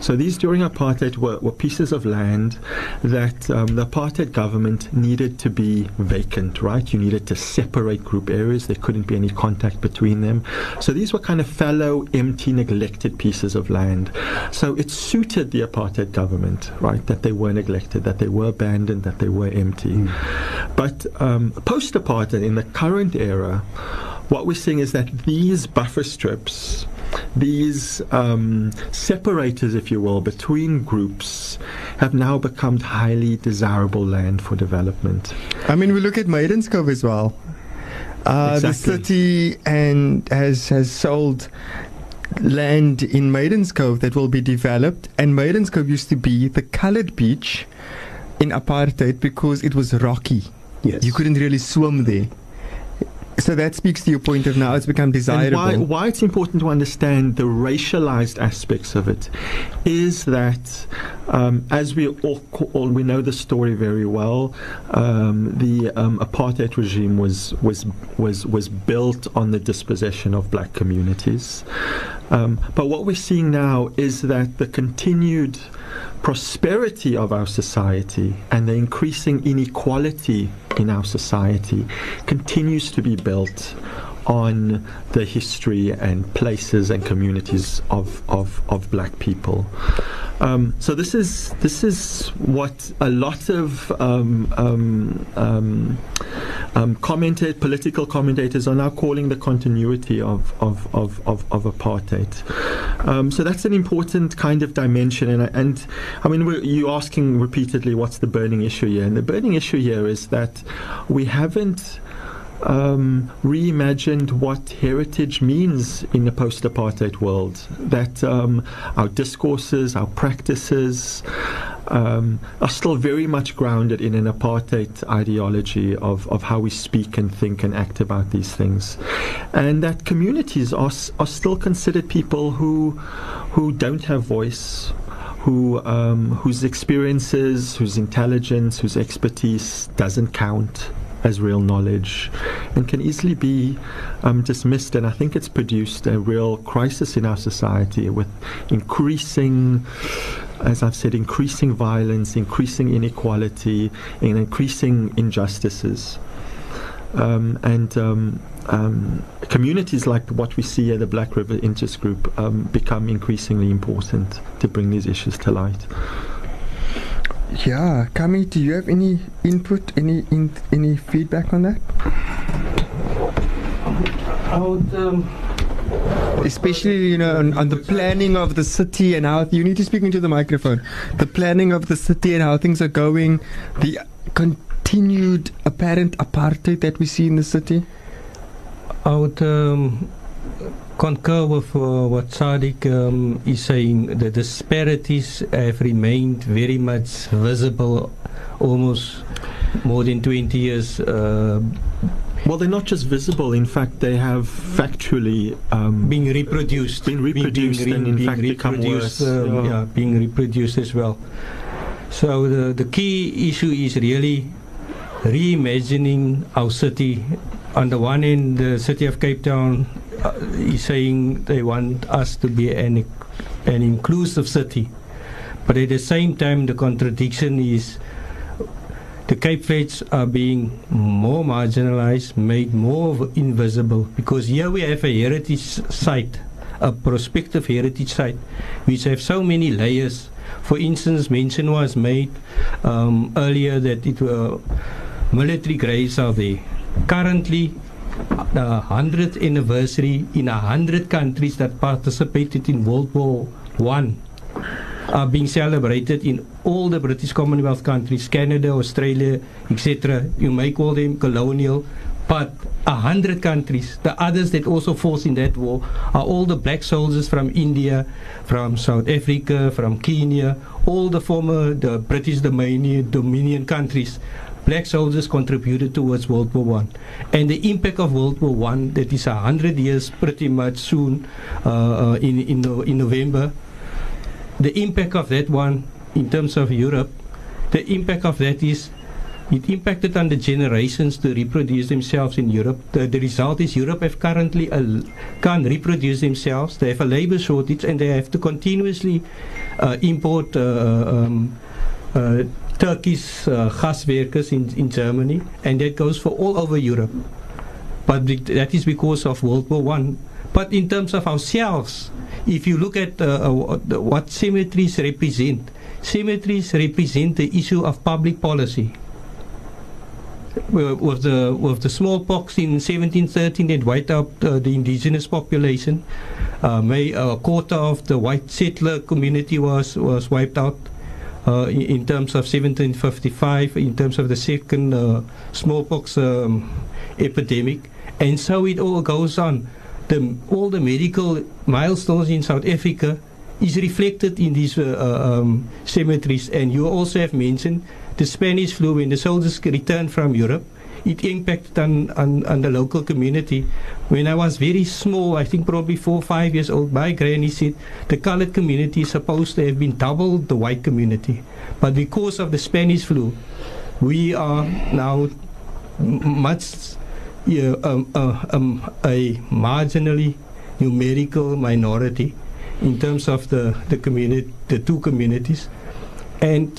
So these during apartheid were, were pieces of land that um, the apartheid government needed to be vacant, right? You needed to separate group areas. There couldn't be any contact between them. So these were kind of fallow, empty, neglected pieces of land. So it suited the apartheid government, right, that they were neglected, that they were abandoned, that they were empty. But um, post apartheid, in the current era, what we're seeing is that these buffer strips, these um, separators, if you will, between groups, have now become highly desirable land for development. I mean, we look at Maidens Cove as well. Uh, The city and has has sold land in Maidens Cove that will be developed, and Maidens Cove used to be the coloured beach in apartheid because it was rocky. Yes. You couldn't really swim there. So that speaks to your point of now it's become And desirable. why, why it's important to understand the racialized aspects of it is that, um, as we all, all we know the story very well, um, the um, apartheid regime was was was was built on the dispossession of black communities. Um, but what we're seeing now is that the continued prosperity of our society and the increasing inequality in our society continues to be built on the history and places and communities of, of, of black people. Um, so this is this is what a lot of um, um, um, um, commented political commentators are now calling the continuity of of, of, of, of apartheid. Um, so that's an important kind of dimension, and I- and I mean we're, you asking repeatedly what's the burning issue here, and the burning issue here is that we haven't um, reimagined what heritage means in a post-apartheid world. That um, our discourses, our practices, um, are still very much grounded in an apartheid ideology of, of how we speak and think and act about these things, and that communities are are still considered people who who don't have voice. Who, um, whose experiences, whose intelligence, whose expertise doesn't count, as real knowledge and can easily be um, dismissed. And I think it's produced a real crisis in our society with increasing, as I've said, increasing violence, increasing inequality, and increasing injustices. Um, and um, um, communities like what we see at the Black River Interest Group um, become increasingly important to bring these issues to light. Yeah, Kammie, do you have any input, any in, any feedback on that? I would, um, Especially, you know, on, on the planning of the city and how you need to speak into the microphone. The planning of the city and how things are going, the continued apparent apartheid that we see in the city. I would um, concur with uh, what Saadiq um, is saying. The disparities have remained very much visible almost more than 20 years. Uh, Well, they're not just visible. In fact, they have factually um, being reproduced. Been reproduced being, and in being fact become reproduced, worse, uh, yeah. yeah, being reproduced as well. So the, the key issue is really reimagining our city. On the one hand, the city of Cape Town uh, is saying they want us to be an, an inclusive city. But at the same time, the contradiction is the Cape Flats are being more marginalized, made more invisible, because here we have a heritage site, a prospective heritage site, which have so many layers. For instance, mention was made um, earlier that it were military graves are there. Currently, the 100th anniversary in a hundred countries that participated in World War One are being celebrated in all the British Commonwealth countries, Canada, Australia, etc. You may call them colonial, but a hundred countries, the others that also fought in that war, are all the black soldiers from India, from South Africa, from Kenya, all the former the British Dominion, Dominion countries. Black soldiers contributed towards World War One, and the impact of World War One that is hundred years pretty much soon uh, uh, in in, no, in November the impact of that one in terms of Europe, the impact of that is it impacted on the generations to reproduce themselves in Europe. The, the result is Europe have currently a, can't reproduce themselves. They have a labor shortage and they have to continuously uh, import uh, um, uh, Turkish uh, gaswerkers in, in Germany, and that goes for all over Europe. But that is because of World War One. But in terms of ourselves, if you look at uh, uh, what- cemeteries represent, cemeteries represent the issue of public policy. With the with the smallpox in 1713 that wiped out uh, the indigenous population, uh, may, a quarter of the white settler community was was wiped out. Uh, in, terms of 1755, in terms of the second uh, smallpox um, epidemic, and so it all goes on. The, all the medical milestones in South Africa is reflected in these uh, um, cemeteries. And you also have mentioned the Spanish flu when the soldiers returned from Europe. It impacted on, on, on the local community. When I was very small, I think probably four or five years old, my granny said the colored community is supposed to have been double the white community. But because of the Spanish flu, we are now much yeah, um, uh, um, a marginally numerical minority in terms of the, the the two communities. And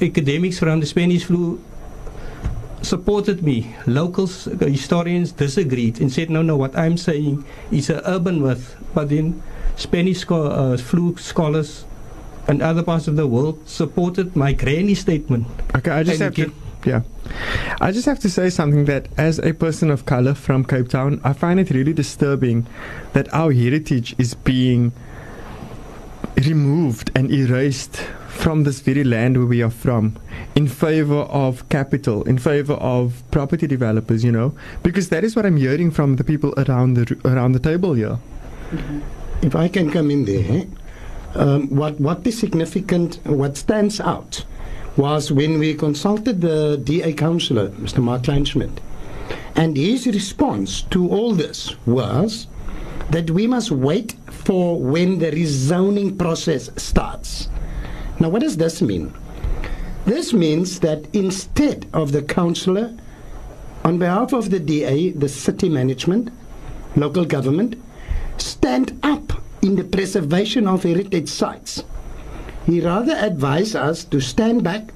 academics around the Spanish flu supported me. Locals, uh, historians disagreed and said, no, no, what I'm saying is an urban myth. But then Spanish uh, flu scholars and other parts of the world supported my granny statement. Okay, I just And have to. Yeah. I just have to say something that as a person of color from Cape Town, I find it really disturbing that our heritage is being removed and erased from this very land where we are from in favor of capital, in favor of property developers, you know, because that is what I'm hearing from the people around the around the table here. If I can come in there, um, what what is significant, what stands out, was when we consulted the DA councillor, Mr. Mark Kleinschmidt, and his response to all this was that we must wait for when the rezoning process starts. Now, what does this mean? This means that instead of the councillor, on behalf of the DA, the city management, local government, stand up in the preservation of heritage sites. He rather advised us to stand back,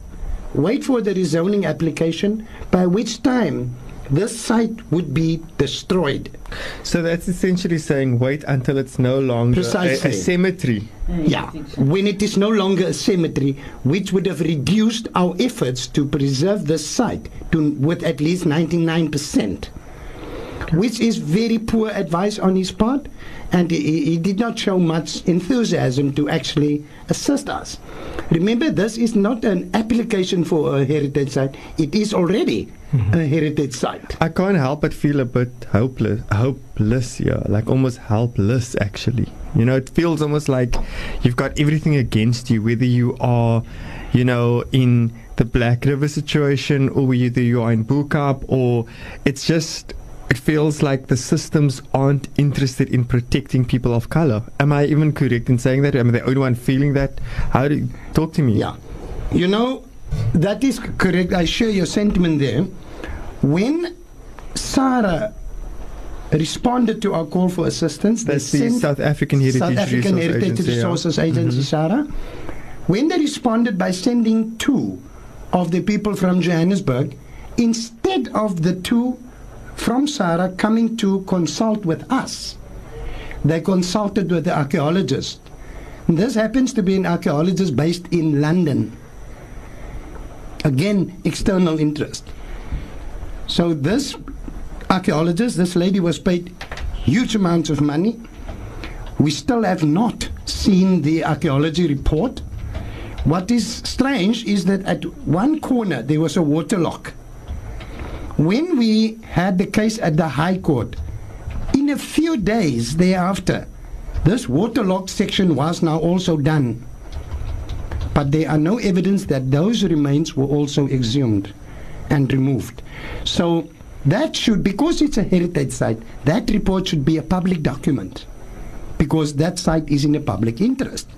wait for the rezoning application, by which time this site would be destroyed. So that's essentially saying wait until it's no longer a, Precisely. a cemetery. Mm. Yeah, when it is no longer a cemetery, which would have reduced our efforts to preserve this site to with at least 99%, which is very poor advice on his part, and he, he did not show much enthusiasm to actually assist us. Remember, this is not an application for a heritage site; it is already a heritage site. I can't help but feel a bit hopeless, hopeless yeah, like almost helpless actually. You know, it feels almost like you've got everything against you, whether you are, you know, in the Black River situation or whether you are in Bo-Kaap or it's just, it feels like the systems aren't interested in protecting people of color. Am I even correct in saying that? Am I the only one feeling that? How do you talk to me? Yeah. You know, that is correct. I share your sentiment there. When SAHRA responded to our call for assistance, That's the South African Heritage South African Resource Heritage Agency, yeah. Resources Agency, mm-hmm. SAHRA, when they responded by sending two of the people from Johannesburg, instead of the two from SAHRA coming to consult with us, they consulted with the archaeologist. This happens to be an archaeologist based in London. Again, external interest. So this archaeologist, this lady was paid huge amounts of money. We still have not seen the archaeology report. What is strange is that at one corner there was a water lock. When we had the case at the High Court, in a few days thereafter, this waterlock section was now also done. But there are no evidence that those remains were also exhumed and removed. So that should, because it's a heritage site, that report should be a public document because that site is in the public interest.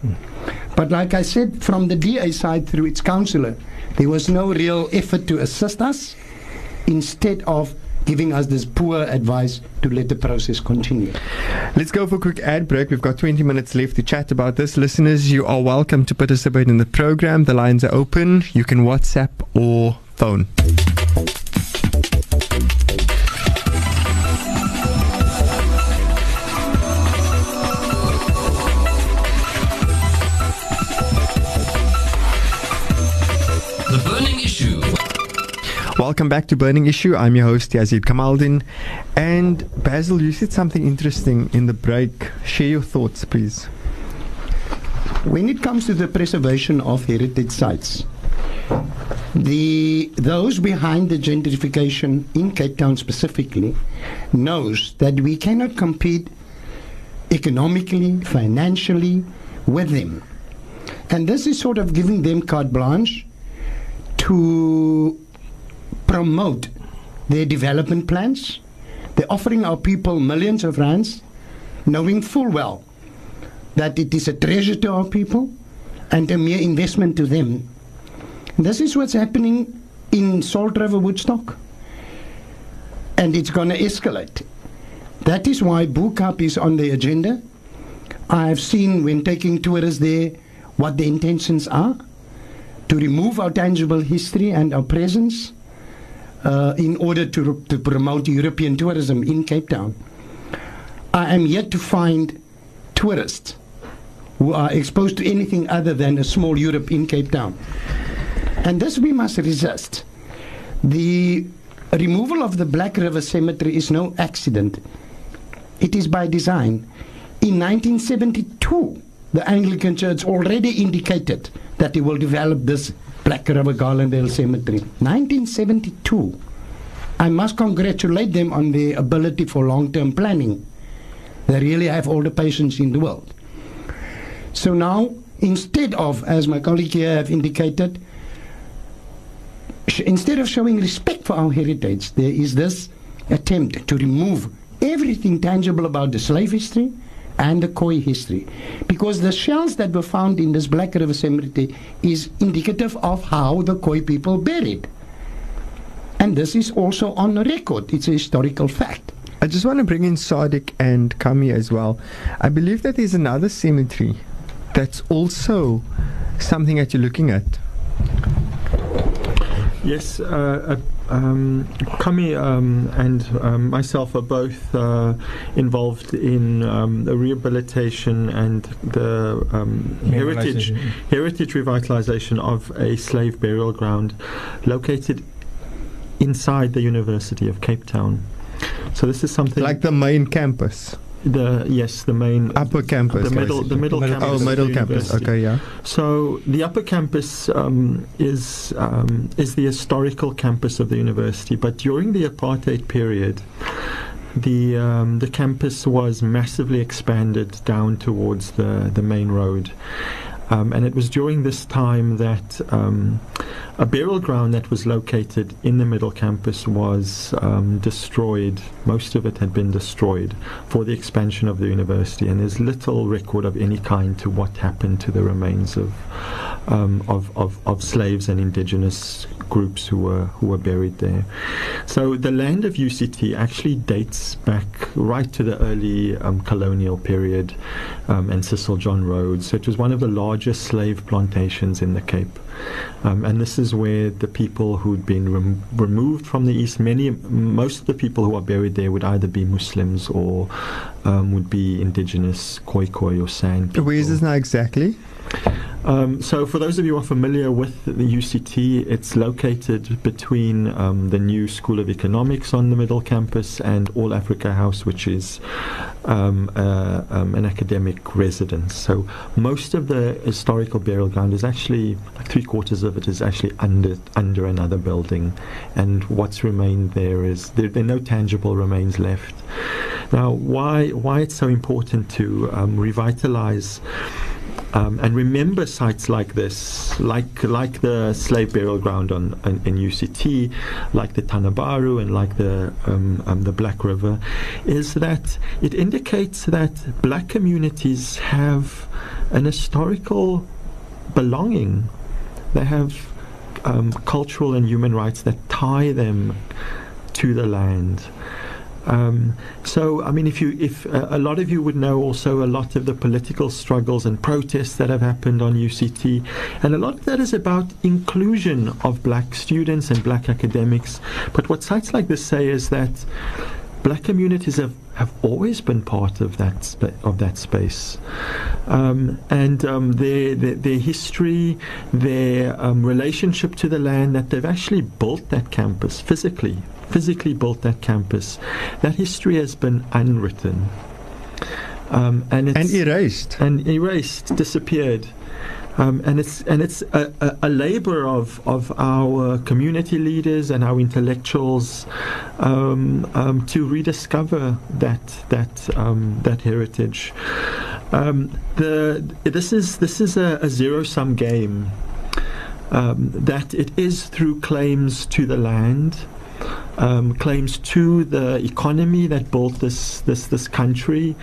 But like I said, from the DA side through its councillor, there was no real effort to assist us instead of giving us this poor advice to let the process continue. Let's go for a quick ad break. We've got 20 minutes left to chat about this. Listeners, you are welcome to participate in the program. The lines are open. You can WhatsApp or phone. The burning issue. Welcome back to Burning Issue. I'm your host, Yazeed Kamaldien. And Basil, you said something interesting in the break. Share your thoughts, please. When it comes to the preservation of heritage sites, the those behind the gentrification in Cape Town specifically knows that we cannot compete economically, financially with them. And this is sort of giving them carte blanche to promote their development plans. They're offering our people millions of rands, knowing full well that it is a treasure to our people and a mere investment to them. This is what's happening in Salt River Woodstock. And it's going to escalate. That is why Bo-Kaap is on the agenda. I have seen when taking tourists there what the intentions are to remove our tangible history and our presence uh, in order to, to promote European tourism in Cape Town. I am yet to find tourists who are exposed to anything other than a small Europe in Cape Town. And this we must resist. The removal of the Black River Cemetery is no accident, it is by design. In 1972, the Anglican Church already indicated that they will develop this Black River Garlandale Cemetery. 1972. I must congratulate them on their ability for long term planning. They really have all the patience in the world. So now, instead of, as my colleague here have indicated, instead of showing respect for our heritage, there is this attempt to remove everything tangible about the slave history and the Khoi history. Because the shells that were found in this Black River Cemetery is indicative of how the Khoi people buried. And this is also on record. It's a historical fact. I just want to bring in Saadiq and Kammie as well. I believe that there's another cemetery that's also something that you're looking at. Yes, uh, uh, um, Kammie um, and um, myself are both uh, involved in um, the rehabilitation and the um, heritage Revitalisation. heritage revitalization of a slave burial ground located inside the University of Cape Town. So this is something Like the main campus, the yes the main upper campus. the middle the middle Middle campus Oh, middle campus. university. Okay, yeah. So the upper campus um, is um, is the historical campus of the university, but during the apartheid period, the um, the campus was massively expanded down towards the the main road. Um, and it was during this time that um, a burial ground that was located in the middle campus was um, destroyed. Most of it had been destroyed for the expansion of the university, and there's little record of any kind to what happened to the remains of um, of, of, of slaves and indigenous groups who were who were buried there. So the land of UCT actually dates back right to the early um, colonial period um, and Cecil John Rhodes. So it was one of the largest slave plantations in the Cape. Um, and this is where the people who'd been rem- removed from the east, many, most of the people who are buried there would either be Muslims or um, would be indigenous Khoi Khoi or San people. Where is this now exactly? Um, so, for those of you who are familiar with the UCT, it's located between um, the new School of Economics on the middle campus and All Africa House, which is um, uh, um, an academic residence. So, most of the historical burial ground is actually, like three quarters of it is actually under under another building, and what's remained there is there, there are no tangible remains left. Now, why why it's so important to um, revitalize um, and remember sites like this, like like the slave burial ground on in, in UCT, like the Tana Baru and like the um, um, the Black River, is that it indicates that black communities have an historical belonging. They have um, cultural and human rights that tie them to the land. Um, so, I mean, if you, if uh, a lot of you would know also a lot of the political struggles and protests that have happened on UCT, and a lot of that is about inclusion of black students and black academics. But what sites like this say is that black communities have, have always been part of that spa- of that space, um, and um, their, their their history, their um, relationship to the land that they've actually built that campus physically, physically built that campus. That history has been unwritten, um, and it's And erased. and erased, disappeared. Um, and it's and it's a, a, a labor of, of our community leaders and our intellectuals um, um, to rediscover that that um, that heritage. Um, the this is this is a, a zero sum game. Um, that it is through claims to the land um, claims to the economy that built this this this country,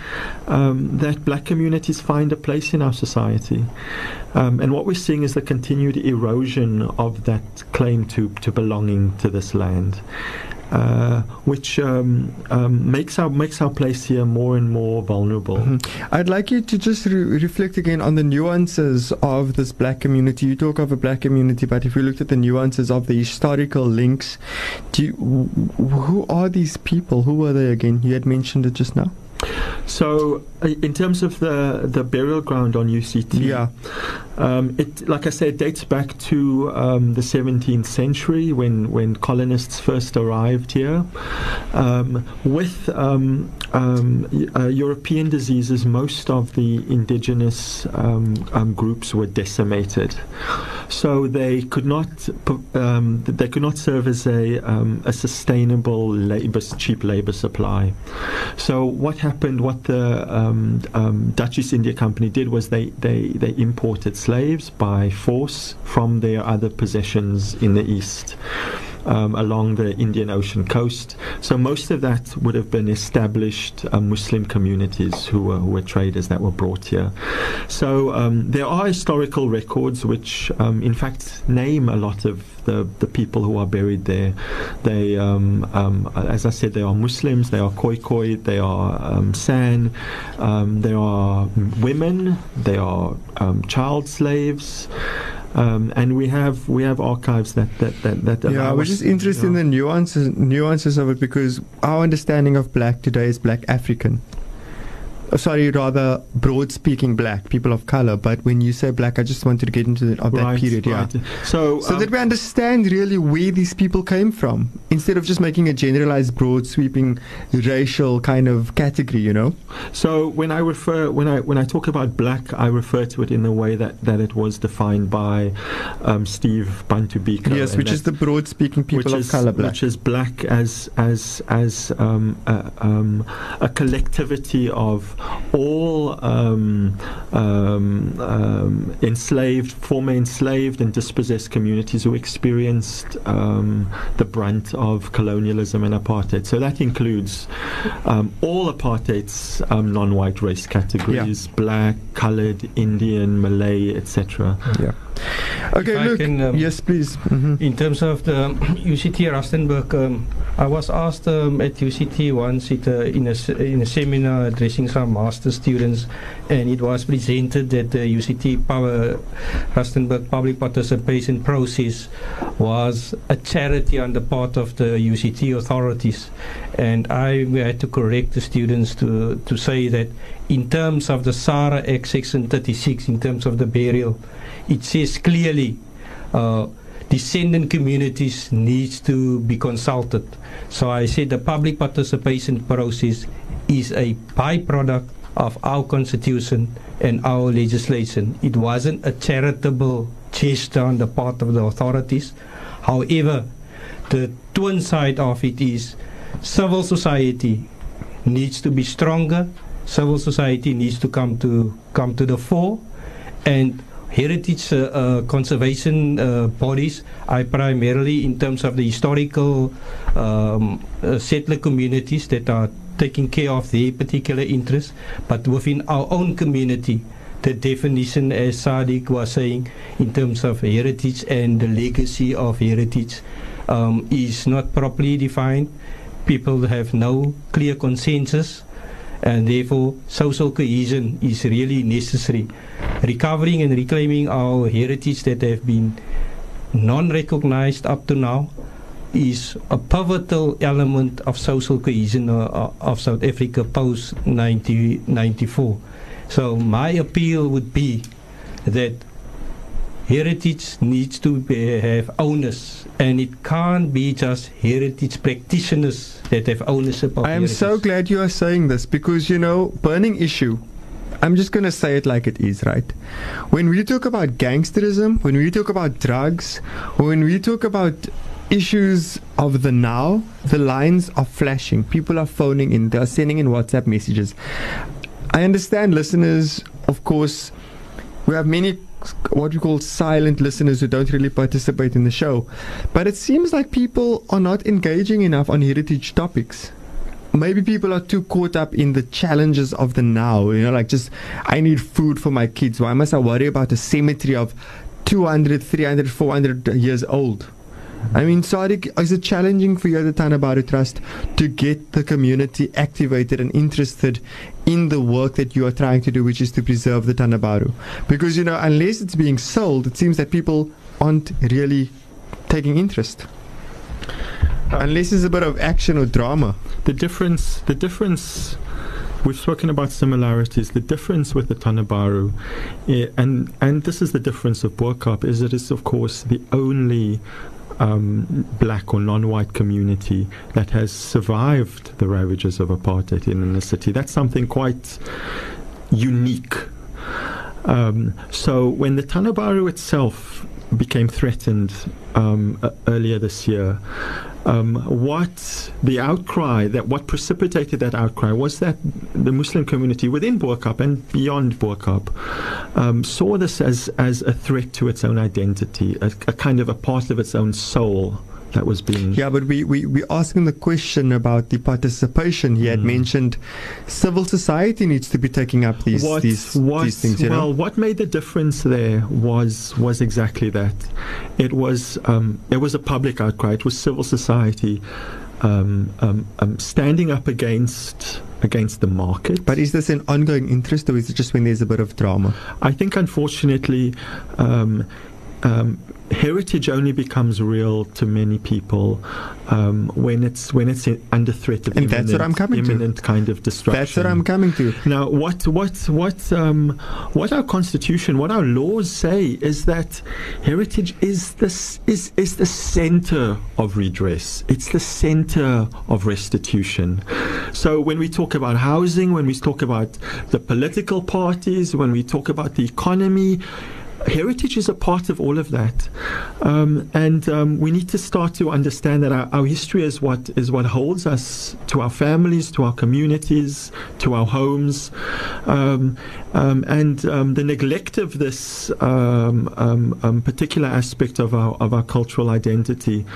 um, that black communities find a place in our society. Um, and what we're seeing is the continued erosion of that claim to, to belonging to this land. Uh, which um, um, makes our makes our place here more and more vulnerable. Mhm. I'd like you to just re- reflect again on the nuances of this black community. You talk of a black community, but if you looked at the nuances of the historical links, do you, who are these people? Who were they again? You had mentioned it just now. So, in terms of the the burial ground on UCT, Yeah. Um, it, like I said, dates back to um, the 17th century when, when colonists first arrived here. Um, with um, um, uh, European diseases, most of the indigenous um, um, groups were decimated, so they could not um, they could not serve as a, um, a sustainable labor, cheap labor supply. So what happened? What the um, um, Dutch East India Company did was they, they, they imported slaves by force from their other possessions in the east. Um, along the Indian Ocean coast, so most of that would have been established uh, Muslim communities who were, who were traders that were brought here. So um, there are historical records which, um, in fact, name a lot of the, the people who are buried there. They, um, um, as I said, they are Muslims, they are Khoi Khoi, they are um, San, um, there are women, they are um, child slaves. Um, and we have we have archives that that that, that Yeah, I was us- just interested in yeah. the nuances nuances of it because our understanding of black today is black African. Uh, Sorry, rather broad speaking black, people of color. But when you say black, I just wanted to get into the, of that right, period, yeah. So, So um, that we understand really where these people came from, instead of just making a generalized, broad, sweeping, racial kind of category, you know. So when I refer when I when I talk about black, I refer to it in the way that, that it was defined by um, Steve Bantu Biko. yes, which is the broad speaking people of is, color black. which is black as as as um, a, um, a collectivity of all um, um, um, enslaved, former enslaved and dispossessed communities who experienced um, the brunt of colonialism and apartheid. So that includes um, all apartheid's um, non-white race categories: black, coloured, Indian, Malay, etc. yeah. Okay, look. can, um, yes, please. hmm In terms of the [coughs] UCT Rustenburg, um, I was asked um, at UCT once it, uh, in, a, in a seminar addressing some master students, and it was presented that the UCT Power Rustenburg public participation process was a charity on the part of the UCT authorities. And I had to correct the students to, to say that in terms of the SAHRA Act Section 36, in terms of the burial, it says clearly uh, descendant communities needs to be consulted. So I said the public participation process is a byproduct of our constitution and our legislation. It wasn't a charitable gesture on the part of the authorities. However, the twin side of it is civil society needs to be stronger. Civil society needs to come to come to the fore, and heritage uh, uh, conservation uh, bodies are primarily in terms of the historical um, settler communities that are taking care of their particular interests, but within our own community. The definition, as Saadiq was saying, in terms of heritage and the legacy of heritage, um, is not properly defined. People have no clear consensus, and therefore social cohesion is really necessary. Recovering and reclaiming our heritage that have been non-recognized up to now is a pivotal element of social cohesion uh, of South Africa post 1994. So my appeal would be that heritage needs to be, have owners, and it can't be just heritage practitioners that have ownership of I am so glad you are saying this because you know, burning issue. I'm just going to say it like it is, right? When we talk about gangsterism, when we talk about drugs, when we talk about issues of the now, the lines are flashing. People are phoning in, they are sending in WhatsApp messages. I understand listeners, of course, we have many what we call silent listeners who don't really participate in the show. But it seems like people are not engaging enough on heritage topics. Maybe people are too caught up in the challenges of the now. You know, like just, I need food for my kids. Why must I worry about a cemetery of 200, 300, 400 years old? I mean, Saadiq, is it challenging for you at the Tana Baru Trust to get the community activated and interested in the work that you are trying to do, which is to preserve the Tana Baru? Because, you know, unless it's being sold, it seems that people aren't really taking interest. Unless it's a bit of action or drama. The difference, the difference. We've spoken about similarities. The difference with the Tana Baru, eh, and and this is the difference of Bo-Kaap, is that it is of course the only um, black or non-white community that has survived the ravages of apartheid in the city. That's something quite unique. Um, so when the Tana Baru itself became threatened um, uh, earlier this year, um, what the outcry that what precipitated that outcry was that the Muslim community within Bo-Kaap and beyond Bo-Kaap um, saw this as as a threat to its own identity, a, a kind of a part of its own soul that was being. Yeah, but we, we, we asking the question about the participation. He had Mm. mentioned civil society needs to be taking up these, what, these, what, these things, well, know? what made the difference there was was exactly that. It was um, it was a public outcry. It was civil society um, um, um, standing up against against the market. But is this an ongoing interest or is it just when there's a bit of drama? I think, unfortunately, um, um, heritage only becomes real to many people um, when it's when it's under threat of And that's what imminent, I'm coming to. kind of destruction. That's what I'm coming to. Now, what what what um, what our constitution, what our laws say, is that heritage is the s- is is the center of redress. It's the center of restitution. So when we talk about housing, when we talk about the political parties, when we talk about the economy. Heritage is a part of all of that, um, and um, we need to start to understand that our, our history is what is what holds us to our families, to our communities, to our homes, um, um, and um, the neglect of this um, particular aspect of our of our cultural identity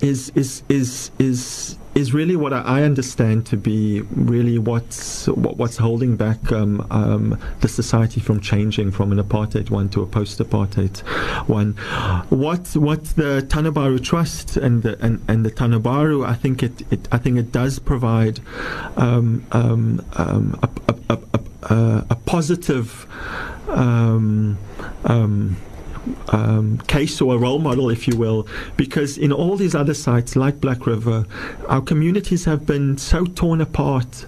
is is is is is really what I, understand to be really what's what, what's holding back um, um, the society from changing from an apartheid one to a post-apartheid one. What what the Tana Baru Trust and the and, and the Tana Baru, I think it, it I think it does provide um, um, um, a, a, a, a, positive. Um, case or a role model, if you will, because in all these other sites like Black River, our communities have been so torn apart,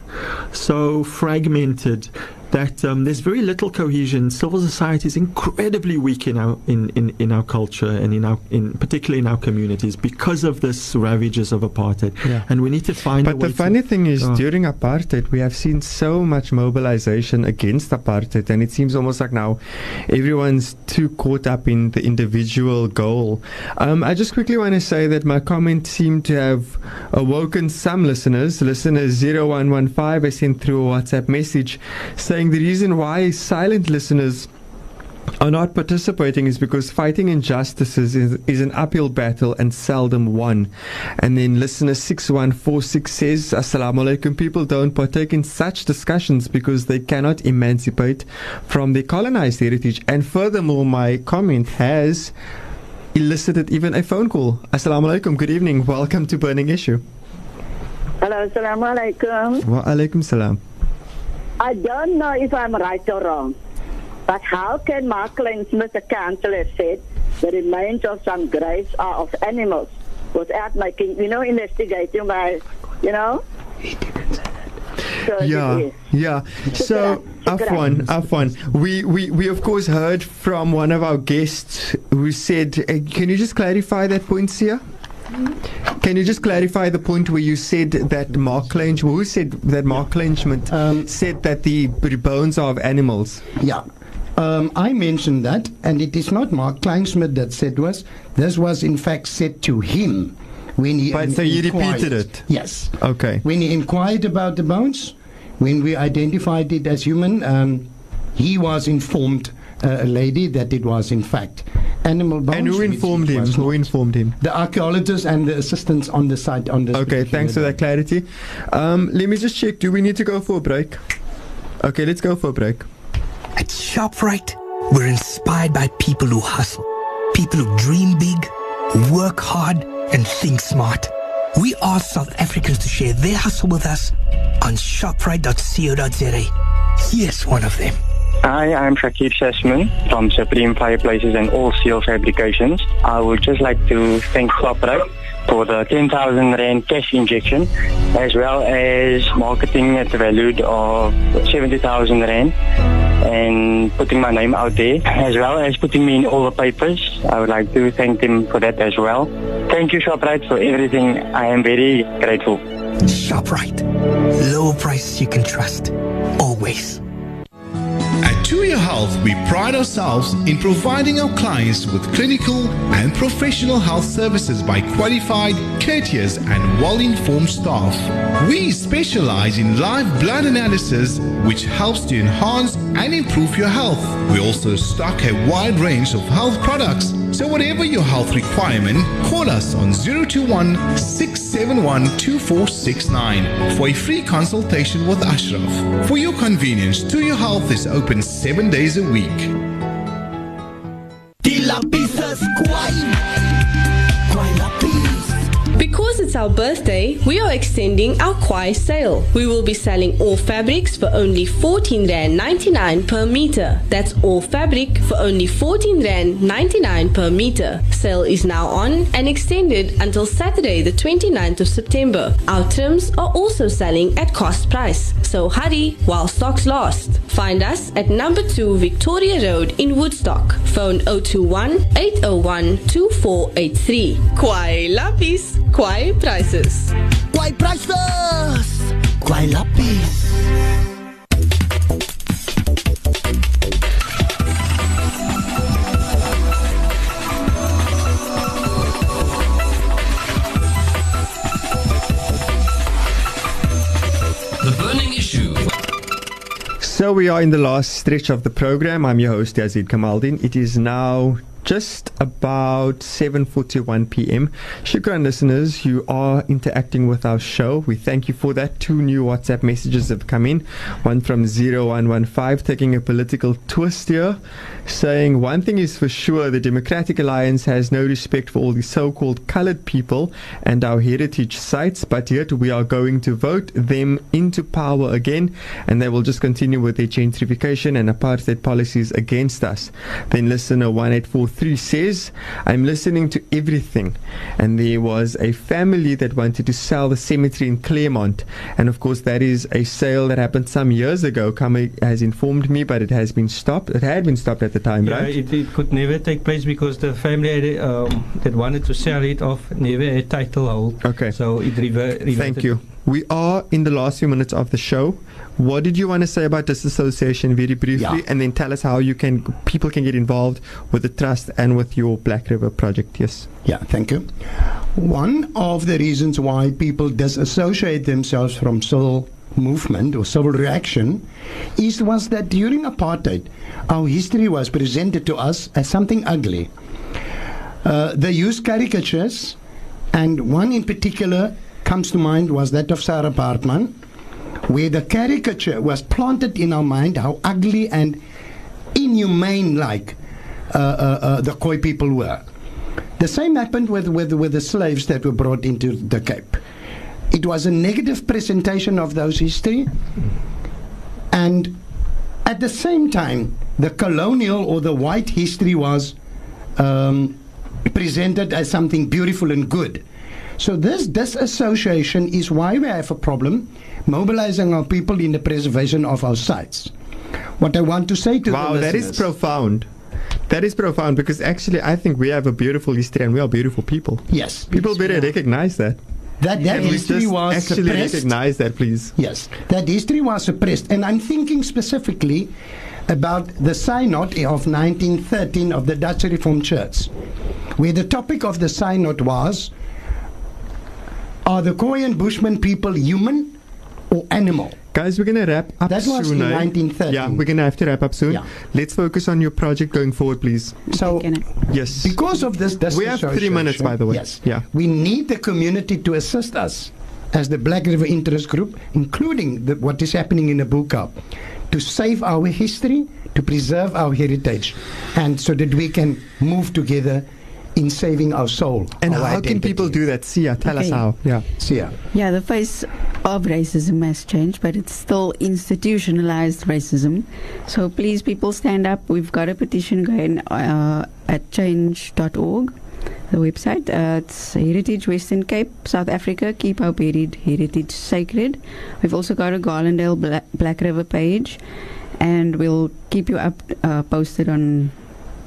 so fragmented. That um, there's very little cohesion. Civil society is incredibly weak in our in, in, in our culture and in our in particularly in our communities because of this ravages of apartheid. Yeah. And we need to find. a But the funny thing is, Oh. during apartheid, we have seen so much mobilization against apartheid, and it seems almost like now everyone's too caught up in the individual goal. Um, I just quickly want to say that my comment seemed to have awoken some listeners. Listener 0115 I sent through a WhatsApp message saying the reason why silent listeners are not participating is because fighting injustices is, is an uphill battle and seldom won. And then listener 6146 says, Assalamu alaikum, people don't partake in such discussions because they cannot emancipate from their colonized heritage. And furthermore, my comment has elicited even a phone call. Assalamu alaikum, good evening, welcome to Burning Issue. Hello, assalamu alaikum. Wa alaikum salam. I don't know if I'm right or wrong, but how can Mark Kleinschmidt, the councillor, said the remains of some graves are of animals without making, you know, investigating by, you know? He didn't say that. So Yeah, yeah. So, Shukran. Afwan, Afwan, we, we, we of course heard from one of our guests who said, uh, can you just clarify that point, Sia? Can you just clarify the point where you said that Mark Clench, who said that Mark Kleinschmidt Um, said that the bones are of animals? Yeah. Um, I mentioned that, and it is not Mark Kleinschmidt that said was. This was, in fact, said to him when he. But so he inquired. repeated it? Yes. Okay. When he inquired about the bones, when we identified it as human, um, he was informed uh, lady that it was in fact animal bones. And who informed him? Who informed him? The archaeologists and the assistants on the site on this. Okay, thanks for that clarity. Um, let me just check. Do we need to go for a break? Okay, let's go for a break. At ShopRite, we're inspired by people who hustle, people who dream big, who work hard, and think smart. We ask South Africans to share their hustle with us on shoprite.co.za. Here's one of them. Hi, I'm Shakib Sesman from Supreme Fireplaces and All Steel Fabrications. I would just like to thank Shoprite for the 10,000 Rand cash injection as well as marketing at the value of 70,000 Rand and putting my name out there as well as putting me in all the papers. I would like to thank them for that as well. Thank you Shoprite for everything. I am very grateful. ShopRite. Low prices you can trust. Always. To Your Health, we pride ourselves in providing our clients with clinical and professional health services by qualified, courteous, and well-informed staff. We specialize in live blood analysis, which helps to enhance and improve your health. We also stock a wide range of health products. So whatever your health requirement, call us on 021 671 2469 for a free consultation with Ashraf. For your convenience, To Your Health is open seven days a week. Because it's our birthday, we are extending our Kwai sale. We will be selling all fabrics for only 14 Rand 99 per meter. That's all fabric for only 14 Rand 99 per meter. Sale is now on and extended until Saturday the 29th of September. Our trims are also selling at cost price. So hurry while stocks last. Find us at number 2 Victoria Road in Woodstock. Phone 021 801 2483. Kwai Lapis, Kwai Prices. Kwai prices! Kwai lapis! So we are in the last stretch of the program. I'm your host Yazeed Kamaldien. It is now just about 7:41 p.m. Shukran listeners, you are interacting with our show. We thank you for that. Two new WhatsApp messages have come in. One from 0115 taking a political twist here, saying one thing is for sure: the Democratic Alliance has no respect for all the so-called colored people and our heritage sites, but yet we are going to vote them into power again, and they will just continue with their gentrification and apartheid policies against us. Then listener 1843 says, I'm listening to everything. And there was a family that wanted to sell the cemetery in Claremont. And of course, that is a sale that happened some years ago. Kammie has informed me, but it has been stopped. It had been stopped at the time, Yeah, right? it, it could never take place because the family um, that wanted to sell it off never had title hold. Okay. So it rever- reverted. Thank you. We are in the last few minutes of the show. What did you want to say about this association very briefly, Yeah. and then tell us how you can people can get involved with the trust and with your Black River project? Yes. Yeah, thank you. One of the reasons why people disassociate themselves from civil movement or civil reaction is was that during apartheid, our history was presented to us as something ugly. Uh, they used caricatures, and one in particular comes to mind was that of Sarah Baartman, where the caricature was planted in our mind how ugly and inhumane like uh, uh, uh, the Khoi people were. The same happened with, with, with the slaves that were brought into the Cape. It was a negative presentation of those history, and at the same time, the colonial or the white history was um, presented as something beautiful and good. So this disassociation is why we have a problem mobilizing our people in the preservation of our sites. What I want to say to Wow, that is profound. That is profound because actually, I think we have a beautiful history and we are beautiful people. Yes, People better recognize that. that that history was actually suppressed. recognize that, please. Yes, that history was suppressed. And I'm thinking specifically about the synod of 1913 of the Dutch Reformed Church, where the topic of the synod was Are the Khoi and Bushman people human or animal. Guys, we're going to wrap up That was soon. in eh? 1913. Yeah, we're going to have to wrap up soon. Yeah. Let's focus on your project going forward, please. So, Yes. because of this, We have three minutes, by the way. Yes. Yeah. We need the community to assist us as the Black River Interest Group, including the, what is happening in Abuka, to save our history, to preserve our heritage, and so that we can move together in saving our soul. And our how can people do that? Sia, tell us how. Yeah. Sia. Yeah, the face of racism has changed, but it's still institutionalized racism. So please, people, stand up. We've got a petition going uh, at change.org, the website. Uh, it's Heritage Western Cape, South Africa. Keep our buried heritage sacred. We've also got a Garlandale Black, Black River page, and we'll keep you up uh, posted on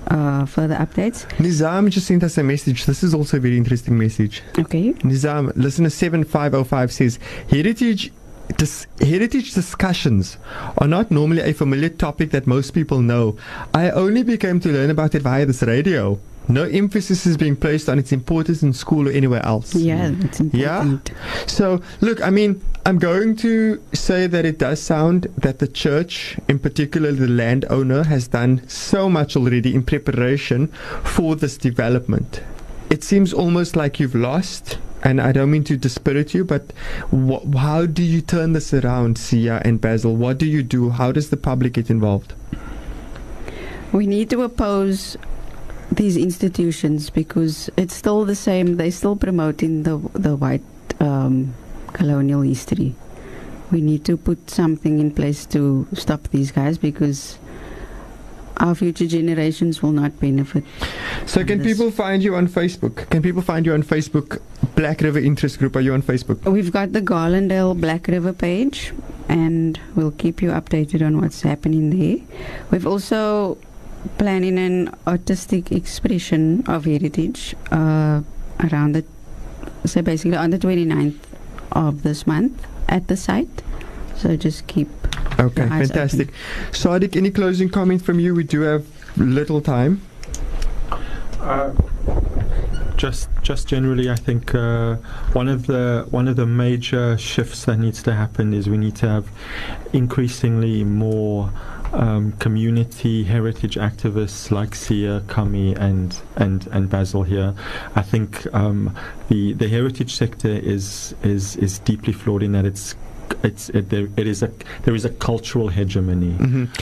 uh, further updates. Nizam just sent us a message. This is also a very interesting message. Okay. Nizam, listener 7505 says Heritage. Dis- heritage discussions are not normally a familiar topic that most people know. I only became to learn about it via this radio. No emphasis is being placed on its importance in school or anywhere else. Yeah, that's important. Yeah. So, look, I mean, I'm going to say that it does sound that the church, in particular the landowner, has done so much already in preparation for this development. It seems almost like you've lost, and I don't mean to dispirit you, but wh- how do you turn this around, Sia and Basil? What do you do? How does the public get involved? We need to oppose these institutions because it's still the same. They're still promoting the the white um, colonial history. We need to put something in place to stop these guys because our future generations will not benefit. So, can people find you on Facebook? Can people find you on Facebook? Black River Interest Group. Are you on Facebook? We've got the Garlandale Black River page, and we'll keep you updated on what's happening there. We've also planning an artistic expression of heritage uh, around the so basically on the 29th of this month at the site. So just keep Okay, your eyes fantastic. Saadiq, any closing comments from you? We do have little time. Uh, just just generally, I think uh, one of the one of the major shifts that needs to happen is we need to have increasingly more um, community heritage activists like Sia, Kammie, and and and Basil here. I think um, the the heritage sector is is is deeply flawed in that it's it's it, there, it is a there is a cultural hegemony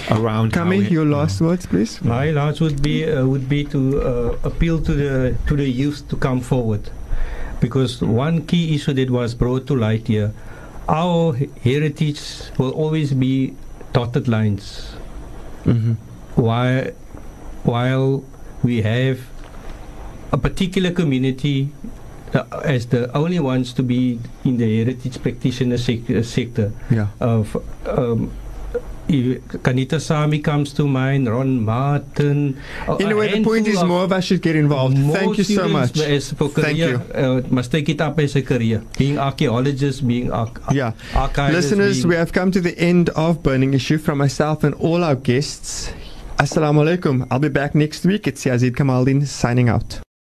around how Kammie, your last words, please. My last would be uh, would be to uh, appeal to the to the youth to come forward, because one key issue that was brought to light here, our heritage will always be dotted lines. Mm-hmm. While while we have a particular community uh, as the only ones to be in the heritage practitioner sec- sector. Yeah. Of um, Kanita Sami comes to mind, Ron Martin. a- a Anyway, the point is more of us should get involved. Thank you so much. As for Thank career, Uh, must take it up as a career. Being archaeologists, being arch- Yeah. archivists. Listeners, we have come to the end of Burning Issue from myself and all our guests. Assalamu alaikum. I'll be back next week. It's Yazeed Kamaldien signing out.